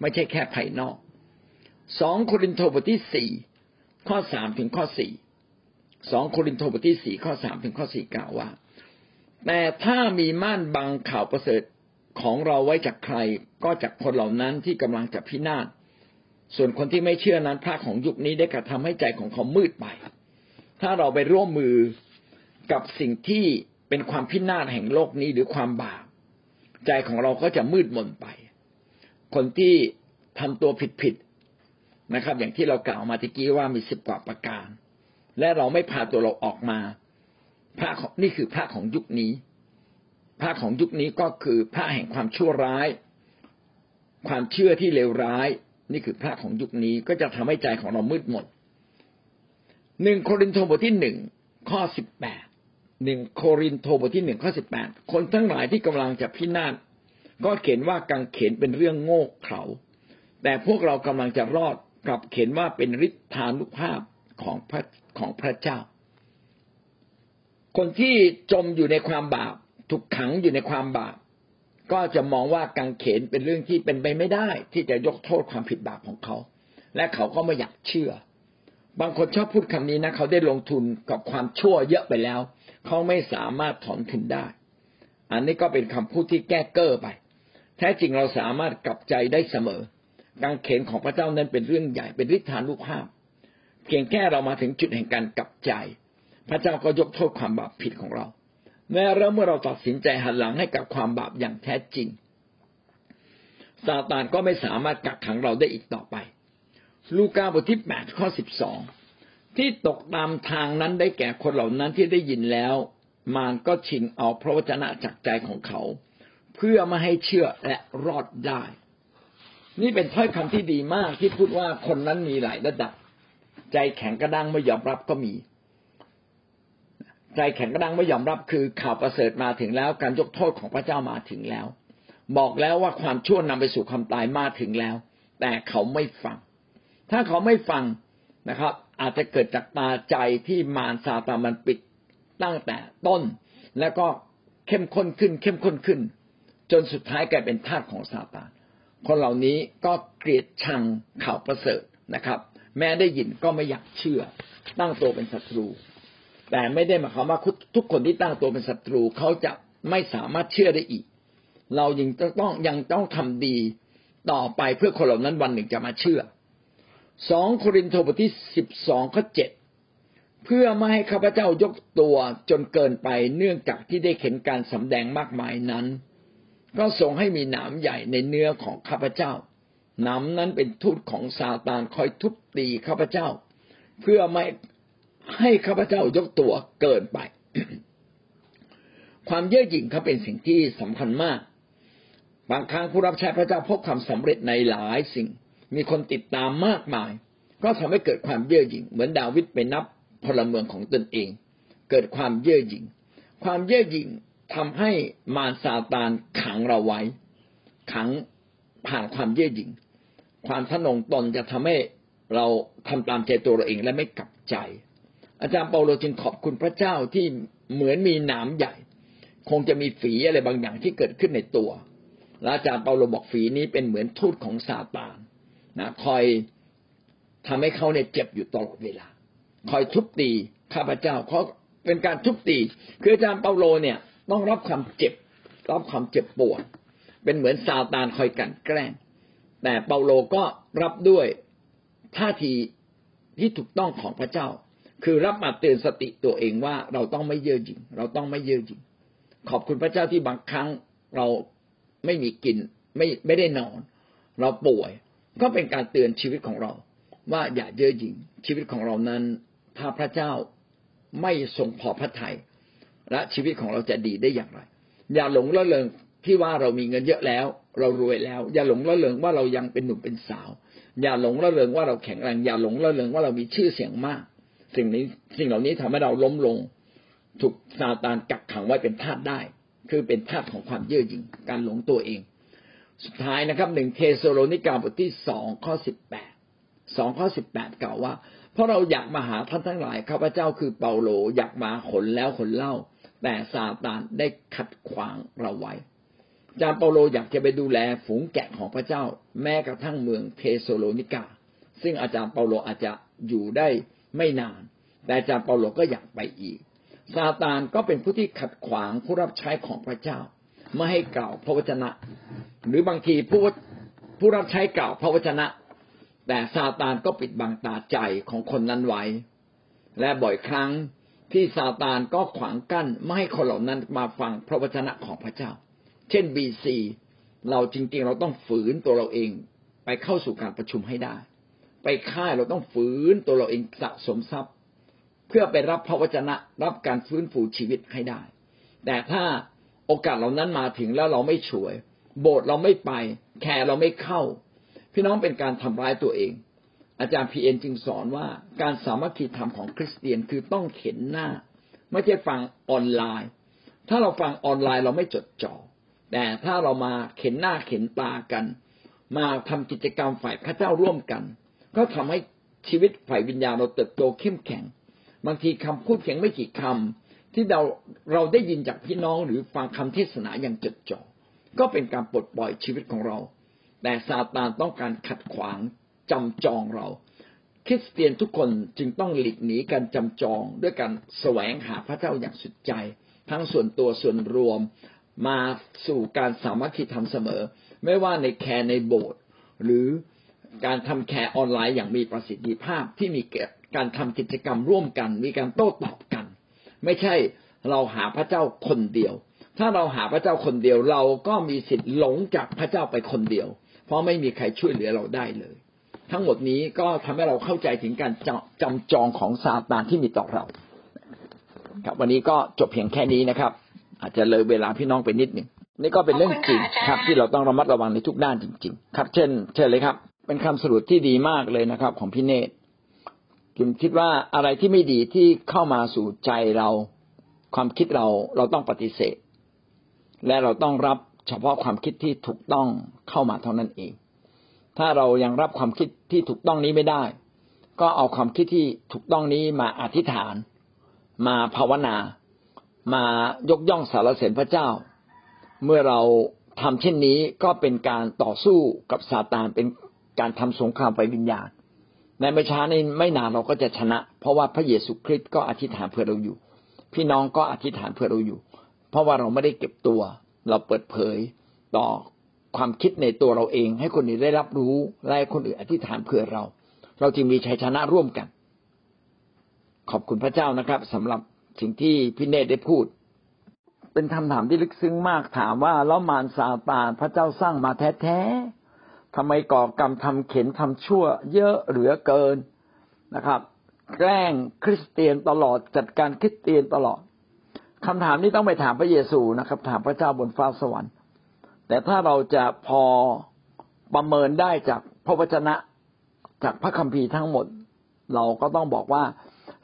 ไม่ใช่แค่ภายนอกสองโครินธ์บทที่สี่ข้อสามถึงข้อสี่สองโครินธ์บทที่สี่ข้อสามถึงข้อสี่กล่าวว่า แต่ถ้ามีม่านบังข่าวประเสริฐ ของเราไว้จากใครก็จากคนเหล่านั้นที่กำลังจะพินาศส่วนคนที่ไม่เชื่อนั้นพระของยุคนี้ได้กระทำให้ใจของเขามืดไป ถ้าเราไปร่วมมือกับสิ่งที่เป็นความพินาศแห่งโลกนี้หรือความบาปใจของเราก็จะมืดมนไป คนที่ทำตัวผิดๆนะครับ อย่างที่เรากล่าวมาตะกี้ว่ามีสิบกว่าประการ และเราไม่พาตัวเราออกมา พระนี่คือพระของยุคนี้ พระของยุคนี้ก็คือพระแห่งความชั่วร้าย ความเชื่อที่เลวร้าย นี่คือพระของยุคนี้ก็จะทำให้ใจของเรามืดมนหนึ่งโครินธ์บทที่หนึ่งข้อสิบแปดหนึ่งโครินธ์บทที่หนึ่งข้อสิบแปดคนทั้งหลายที่กำลังจะพินาศก็เขียนว่ากังเขนเป็นเรื่องโง่เขลาแต่พวกเรากำลังจะรอดกลับเขียนว่าเป็นฤทธานุภาพของพระของพระเจ้า คนที่จมอยู่ในความบาป ถูกขังอยู่ในความบาปก็จะมองว่ากังเขนเป็นเรื่องที่เป็นไปไม่ได้ ที่จะยกโทษความผิดบาปของเขา และเขาก็ไม่อยากเชื่อ บางคนชอบพูดคำนี้นะ เขาได้ลงทุนกับความชั่วเยอะไปแล้ว เขาไม่สามารถถอนทุนได้ อันนี้ก็เป็นคำพูดที่แก้เก้อไปแท้จริงเราสามารถกลับใจได้เสมอการเขนของพระเจ้านั้นเป็นเรื่องใหญ่เป็นฤทธานุภาพ เพียงแค่เรามาถึงจุดแห่งการกลับใจ พระเจ้าก็ยกโทษความบาปผิดของเรา แม้แล้วเมื่อเราตัดสินใจหันหลังให้กับความบาปอย่างแท้จริงซาตานก็ไม่สามารถกักขังเราได้อีกต่อไป ลูกาบทที่แปดข้อสิบสองที่ตกตามทางนั้นได้แก่คนเหล่านั้นที่ได้ยินแล้ว มารก็ชิงเอาพระวจนะจากใจของเขา เพื่อไม่ให้เชื่อและรอดได้ นี่เป็นถ้อยคำที่ดีมากที่พูดว่าคนนั้นมีหลายระดับ ใจแข็งกระด้างไม่ยอมรับก็มี ใจแข็งกระด้างไม่ยอมรับคือข่าวประเสริฐมาถึงแล้ว การยกโทษของพระเจ้ามาถึงแล้ว บอกแล้วว่าความชั่วนำไปสู่ความตายมาถึงแล้ว แต่เขาไม่ฟัง ถ้าเขาไม่ฟังนะครับ อาจจะเกิดจากตาใจที่มารซาตามันปิดตั้งแต่ต้น แล้วก็เข้มข้นขึ้น เข้มข้นขึ้น จนสุดท้ายกลายเป็นทาสของซาตานคนเหล่านี้ก็เกลียดชังข่าวประเสริฐนะครับ แม้ได้ยินก็ไม่อยากเชื่อตั้งตัวเป็นศัตรู แต่ไม่ได้หมายความว่าทุกคนที่ตั้งตัวเป็นศัตรูเขาจะไม่สามารถเชื่อได้อีก เรายังต้องยังต้องทำดีต่อไปเพื่อคนเหล่านั้นวันหนึ่งจะมาเชื่อสองโครินธ์บทที่สิบสองข้อเจ็ดเพื่อไม่ให้ข้าพเจ้ายกตัวจนเกินไปเนื่องจากที่ได้เห็นการสำแดงมากมายนั้น ก็ทรงให้มีหนามใหญ่ในเนื้อของข้าพเจ้าหนามนั้นเป็นทูตของซาตานคอยทุบตีข้าพเจ้า เพื่อไม่ ให้ข้าพเจ้ายกตัวเกินไป ความเย่อหยิ่งเขาเป็นสิ่งที่สำคัญมาก บางครั้งผู้รับใช้พระเจ้าพบความสำเร็จในหลายสิ่ง มีคนติดตามมากมาย ก็ทำให้เกิดความเย่อหยิ่ง เหมือนดาวิดไปนับพลเมืองของตนเอง เกิดความเย่อหยิ่ง ความเย่อหยิ่งทำให้มารซาตานขังเราไว้ ขังผ่านความเย่อหยิ่ง ความทนงตนจะทำให้เราทำตามใจตัวเราเองและไม่กลับใจ อาจารย์เปาโลจึงขอบคุณพระเจ้าที่เหมือนมีหนามใหญ่ คงจะมีฝีอะไรบางอย่างที่เกิดขึ้นในตัวและอาจารย์เปาโลบอกฝีนี้เป็นเหมือนทูตของซาตานนะคอยทำให้เขาเนี่ยเจ็บอยู่ตลอดเวลา คอยทุบตีข้าพเจ้าเขาเป็นการทุบตี คืออาจารย์เปาโลเนี่ยต้องรับความเจ็บ รับความเจ็บปวด เป็นเหมือนซาตานคอยกันแกล้ง แต่เปาโลก็รับด้วยท่าทีที่ถูกต้องของพระเจ้า คือรับมาเตือนสติตัวเองว่าเราต้องไม่เย่อหยิ่งเราต้องไม่เย่อหยิ่งขอบคุณพระเจ้าที่บางครั้งเราไม่มีกินไม่ไม่ได้นอน เราป่วย ก็เป็นการเตือนชีวิตของเรา ว่าอย่าเย่อหยิ่งชีวิตของเรานั้น ถ้าพระเจ้าไม่ทรงพอพระทยัยและชีวิตของเราจะดีได้อย่างไร อย่าหลงละเลงที่ว่าเรามีเงินเยอะแล้ว เรารวยแล้ว อย่าหลงละเลงว่าเรายังเป็นหนุ่มเป็นสาว อย่าหลงละเลงว่าเราแข็งแรงอย่าหลงละเลงว่าเรามีชื่อเสียงมาก สิ่งนี้สิ่งเหล่านี้ทำให้เราล้มลง ถูกซาตานกักขังไว้เป็นทาสได้ คือเป็นทาสของความเย่อหยิ่งการหลงตัวเอง สุดท้ายนะครับหนึ่งเทสโลนิกาบทที่สองข้อสิบแปดสองข้อสิบแปดกล่าวว่า เพราะเราอยากมาหาท่านทั้งหลายข้าพเจ้าคือเปาโลอยากมาหนแล้วหนเล่า แต่ซาตานได้ขัดขวางเราไว้อาจารย์เปาโลอยากจะไปดูแลฝูงแกะของพระเจ้า แม้กระทั่งเมืองเทสโลนิกา ซึ่งอาจารย์เปาโลอาจจะอยู่ได้ ไม่นาน แต่อาจารย์เปาโลก็อยากไปอีก ซาตานก็เป็นผู้ที่ขัดขวางผู้รับใช้ของพระเจ้า ไม่ให้กล่าวพระวจนะ หรือบางทีผู้ผู้รับใช้กล่าวพระวจนะ แต่ซาตานก็ปิดบังตาใจของคนนั้นไว้ และบ่อยครั้งที่ซาตานก็ขวางกั้นไม่ให้คนเหล่านั้นมาฟังพระวจนะของพระเจ้า เช่นบีซีเราจริงๆ เราต้องฝืนตัวเราเองไปเข้าสู่การประชุมให้ได้ ไปค่ายเราต้องฝืนตัวเราเองสะสมทรัพย์ เพื่อไปรับพระวจนะรับการฟื้นฟูชีวิตให้ได้ แต่ถ้าโอกาสเหล่านั้นมาถึงแล้วเราไม่ฉวย โบสถ์เราไม่ไป care เราไม่เข้า พี่น้องเป็นการทำร้ายตัวเอง อาจารย์พีเอ็นจึงสอนว่าการสามัคคีธรรมของคริสเตียนคือต้องเห็นหน้า ไม่ใช่ฟังออนไลน์ ถ้าเราฟังออนไลน์เราไม่จดจ่อแต่ถ้าเรามาเห็นหน้าเห็นตากัน มาทำกิจกรรมฝ่ายพระเจ้าร่วมกัน ก็ทำให้ชีวิตฝ่ายวิญญาณเราเติบโตเข้มแข็ง บางทีคำพูดเพียงไม่กี่คำที่เราเราได้ยินจากพี่น้องหรือฟังคำเทศนาอย่างจดจ่อก็เป็นการปลดปล่อยชีวิตของเรา แต่ซาตานต้องการขัดขวางจำจองเรา คริสเตียนทุกคนจึงต้องหลีกหนีการจำจอง ด้วยการแสวงหาพระเจ้าอย่างสุดใจ ทั้งส่วนตัวส่วนรวมมาสู่การสามัคคีธรรมเสมอ ไม่ว่าใน care ในโบสถ์หรือ การทำ care ออนไลน์อย่างมีประสิทธิภาพที่มีการทำกิจกรรมร่วมกัน มีการโต้ตอบกัน ไม่ใช่เราหาพระเจ้าคนเดียว ถ้าเราหาพระเจ้าคนเดียวเราก็มีสิทธิ์หลงจากพระเจ้าไปคนเดียว เพราะไม่มีใครช่วยเหลือเราได้เลย ทั้งหมดนี้ก็ทำให้เราเข้าใจถึงการจำจองของซาตานที่มีต่อเรา ครับ วันนี้ก็จบเพียงแค่นี้นะครับ อาจจะเลยเวลาพี่น้องไปนิดหนึ่งนี่ก็เป็นเรื่องจริงครับ ที่เราต้องระมัดระวังในทุกด้านจริง ๆ ครับ เช่น เช่นเลยครับ เป็นคำสรุปที่ดีมากเลยนะครับ ของพี่เนตรจิมคิดว่าอะไรที่ไม่ดีที่เข้ามาสู่ใจเรา ความคิดเราเราต้องปฏิเสธ และเราต้องรับเฉพาะความคิดที่ถูกต้องเข้ามาเท่านั้นเอง ถ้าเรายังรับความคิดที่ถูกต้องนี้ไม่ได้ ก็เอาความคิดที่ถูกต้องนี้มาอธิษฐาน มาภาวนา มายกย่องสารเสริญพระเจ้า เมื่อเราทำเช่นนี้ก็เป็นการต่อสู้กับซาตานเป็น การทำสงครามไปวิญญาณ ในไม่ช้าในไม่นานเราก็จะชนะ เพราะว่าพระเยซูคริสต์ก็อธิษฐานเพื่อเราอยู่ พี่น้องก็อธิษฐานเพื่อเราอยู่ เพราะว่าเราไม่ได้เก็บตัว เราเปิดเผยต่อความคิดในตัวเราเอง ให้คนอื่นได้รับรู้และคนอื่นอธิษฐานเพื่อเรา เราจึงมีชัยชนะร่วมกัน ขอบคุณพระเจ้านะครับสำหรับสิ่งที่พี่เนตได้พูด เป็นคำถามที่ลึกซึ้งมากถามว่าแล้วมารซาตานพระเจ้าสร้างมาแท้ๆ ทำไมก่อกรรมทำเข็นทำชั่ว เยอะเหลือเกินนะครับ แกล้งคริสเตียนตลอดจัดการคริสเตียนตลอดคำถามนี้ต้องไปถามพระเยซูนะครับ ถามพระเจ้าบนฟ้าสวรรค์ แต่ถ้าเราจะพอประเมินได้จากพระวจนะจากพระคัมภีร์ทั้งหมด เราก็ต้องบอกว่า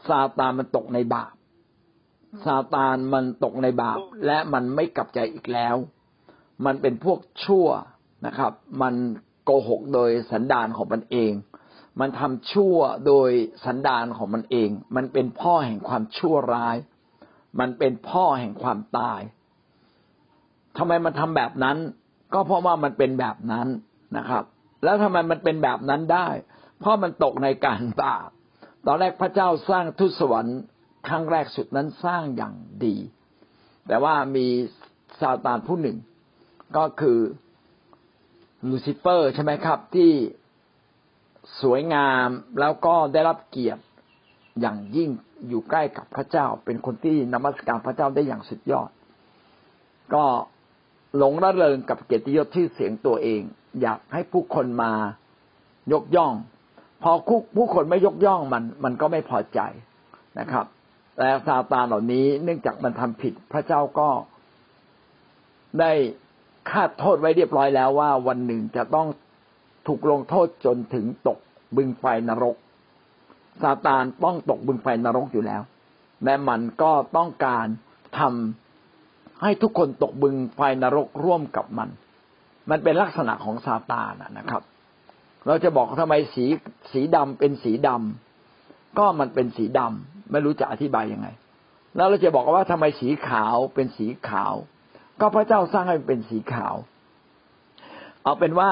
ซาตานมันตกในบาปซาตานมันตกในบาปและมันไม่กลับใจอีกแล้ว มันเป็นพวกชั่วนะครับ มัน โกหกโดยสันดานของมันเอง มันทำชั่วโดยสันดานของมันเอง มันเป็นพ่อแห่งความชั่วร้าย มันเป็นพ่อแห่งความตายทำไมมันทำแบบนั้น ก็เพราะว่ามันเป็นแบบนั้นนะครับ แล้วทำไมมันเป็นแบบนั้นได้ เพราะมันตกในการบาปตอนแรกพระเจ้าสร้างทุสวรรค์ครั้งแรกสุดนั้นสร้างอย่างดี แต่ว่ามีซาตานผู้หนึ่งก็คือ ลูซิเฟอร์ใช่ไหมครับ ที่สวยงามแล้วก็ได้รับเกียรติอย่างยิ่งอยู่ใกล้กับพระเจ้า เป็นคนที่นมัสการพระเจ้าได้อย่างสุดยอด ก็หลงระเริงกับเกียรติยศที่เสียงตัวเอง อยากให้ผู้คนมายกย่อง พอผู้คนไม่ยกย่องมัน มันก็ไม่พอใจนะครับแต่ซาตานเหล่านี้เนื่องจากมันทำผิดพระเจ้าก็ได้ คาดโทษไว้เรียบร้อยแล้วว่าวันหนึ่งจะต้องถูกลงโทษจนถึงตกบึงไฟนรกซาตานต้องตกบึงไฟนรกอยู่แล้ว และมันก็ต้องการทำให้ทุกคนตกบึงไฟนรกร่วมกับมัน มันเป็นลักษณะของซาตานนะครับ เราจะบอกทำไมสีสีดำเป็นสีดำก็มันเป็นสีดำไม่รู้จะอธิบายยังไง แล้วเราจะบอกว่าทำไมสีขาวเป็นสีขาว ก็พระเจ้าสร้างให้เป็นสีขาว เอาเป็นว่า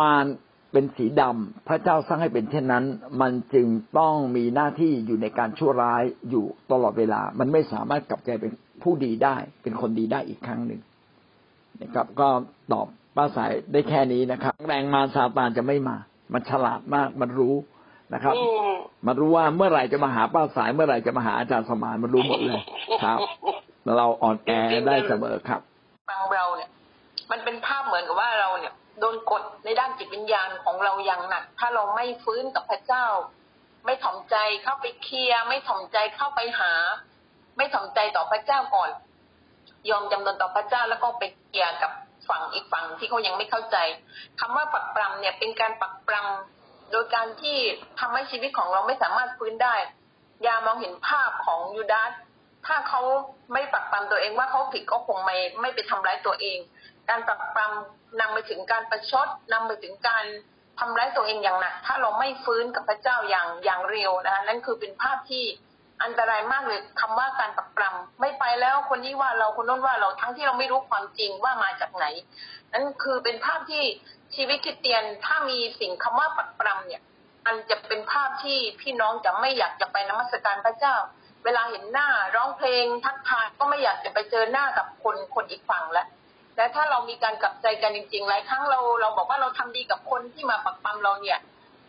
มารเป็นสีดำพระเจ้าสร้างให้เป็นเช่นนั้น มันจึงต้องมีหน้าที่อยู่ในการชั่วร้ายอยู่ตลอดเวลา มันไม่สามารถกลับใจเป็นผู้ดีได้ เป็นคนดีได้อีกครั้งหนึ่งนะครับ ก็ตอบป้าสายได้แค่นี้นะครับ แรงมารซาตานจะไม่มา มันฉลาดมาก มันรู้นะครับ มันรู้ว่าเมื่อไหร่จะมาหาป้าสาย เมื่อไหร่จะมาหาอาจารย์สมานมันรู้หมดเลยครับ เราอ่อนแอได้เสมอครับ ฟังเราเนี่ย มันเป็นภาพเหมือนกับว่าเราเนี่ย โดนกดในด้านจิตวิญญาณของเราอย่างหนัก ถ้าเราไม่ฟื้นกับพระเจ้า ไม่ถ่อมใจเข้าไปเคลียร์ไม่ถ่อมใจเข้าไปหา ไม่ถ่อมใจต่อพระเจ้าก่อน ยอมจำนนต่อพระเจ้าแล้วก็ไปเกี่ยกับฝั่งอีกฝั่งที่เขายังไม่เข้าใจคำว่าปักปรำเนี่ยเป็นการปักปรำโดยการที่ทำให้ชีวิตของเราไม่สามารถฟื้นได้ ยามองเห็นภาพของยูดาส ถ้าเขาไม่ปักปรำตัวเองว่าเขาผิดก็คงไม่ไม่ไปทำร้ายตัวเอง การปักปรำนำไปถึงการประชดนำไปถึงการทำร้ายตัวเองอย่างหนักถ้าเราไม่ฟื้นกับพระเจ้าอย่างอย่างเร็วนะคะนั่นคือเป็นภาพที่อันตรายมากเลยคำว่าการปักปรำไม่ไปแล้วคนนี้ว่าเราคนโน้นว่าเราทั้งที่เราไม่รู้ความจริงว่ามาจากไหน นั่นคือเป็นภาพที่ชีวิตคริสเตียนถ้ามีสิ่งคำว่าปักปรำเนี่ย มันจะเป็นภาพที่พี่น้องจะไม่อยากจะไปนมัสการพระเจ้า เวลาเห็นหน้าร้องเพลงทักทายก็ไม่อยากจะไปเจอหน้ากับคนคนอีกฝั่งแล้วแต่ถ้าเรามีการกลับใจกันจริงๆหลายครั้งเราเราบอกว่าเราทำดีกับคนที่มาปักปั๊มเราเนี่ย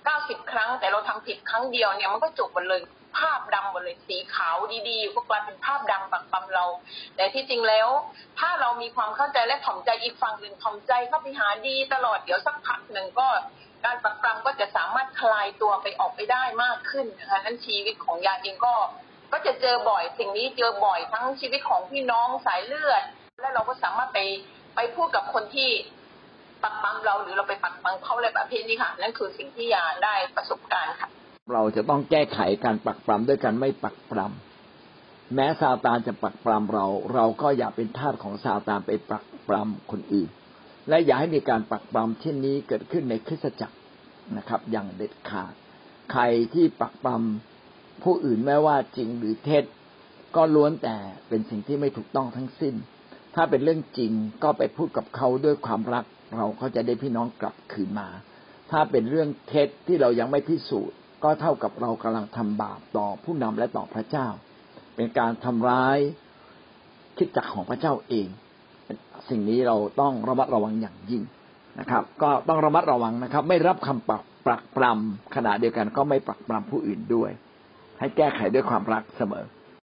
เก้าสิบครั้ง แต่เราทำผิดครั้งเดียวเนี่ยมันก็จบหมดเลยภาพดำหมดเลยสีขาวดีๆก็กลายเป็นภาพดำปักปั๊มเรา แต่ที่จริงแล้ว ถ้าเรามีความเข้าใจและถ่อมใจอีกฝั่งหนึ่งถ่อมใจเข้าไปหาดีตลอดเดี๋ยวสักพักหนึ่งก็การปักปรำก็จะสามารถคลายตัวไปออกไปได้มากขึ้นนะคะนั้นชีวิตของยาเองก็ ก็จะเจอบ่อยสิ่งนี้เจอบ่อยทั้งชีวิตของพี่น้องสายเลือด และเราก็สามารถไปไปพูดกับคนที่ปักปั๊มเราหรือเราไปปักปั๊มเขาอะไรประเภทนี้ค่ะนั่นคือสิ่งที่ยาได้ประสบการณ์ค่ะ เราจะต้องแก้ไขการปักปรำด้วยการไม่ปักปรำแม้ซาตานจะปักปรำเรา เราก็อย่าเป็นทาสของซาตานไปปักปรำคนอื่น และอย่าให้มีการปักปรำเช่นนี้เกิดขึ้นในคริสตจักรนะครับ อย่างเด็ดขาดใครที่ปักปรำ ผู้อื่นไม่ว่าจริงหรือเท็จ ก็ล้วนแต่เป็นสิ่งที่ไม่ถูกต้องทั้งสิ้น ถ้าเป็นเรื่องจริงก็ไปพูดกับเขาด้วยความรัก เราก็จะได้พี่น้องกลับคืนมา ถ้าเป็นเรื่องเท็จที่เรายังไม่พิสูจน์ ก็เท่ากับเรากำลังทำบาปต่อผู้นำและต่อพระเจ้า เป็นการทำร้ายคิดจักรของพระเจ้าเอง สิ่งนี้เราต้องระมัดระวังอย่างยิ่งนะครับ ก็ต้องระมัดระวังนะครับ ไม่รับคำปักปรักปรำขณะเดียวกันก็ไม่ปรักปรำผู้อื่นด้วย ให้แก้ไขด้วยความรักเสมอ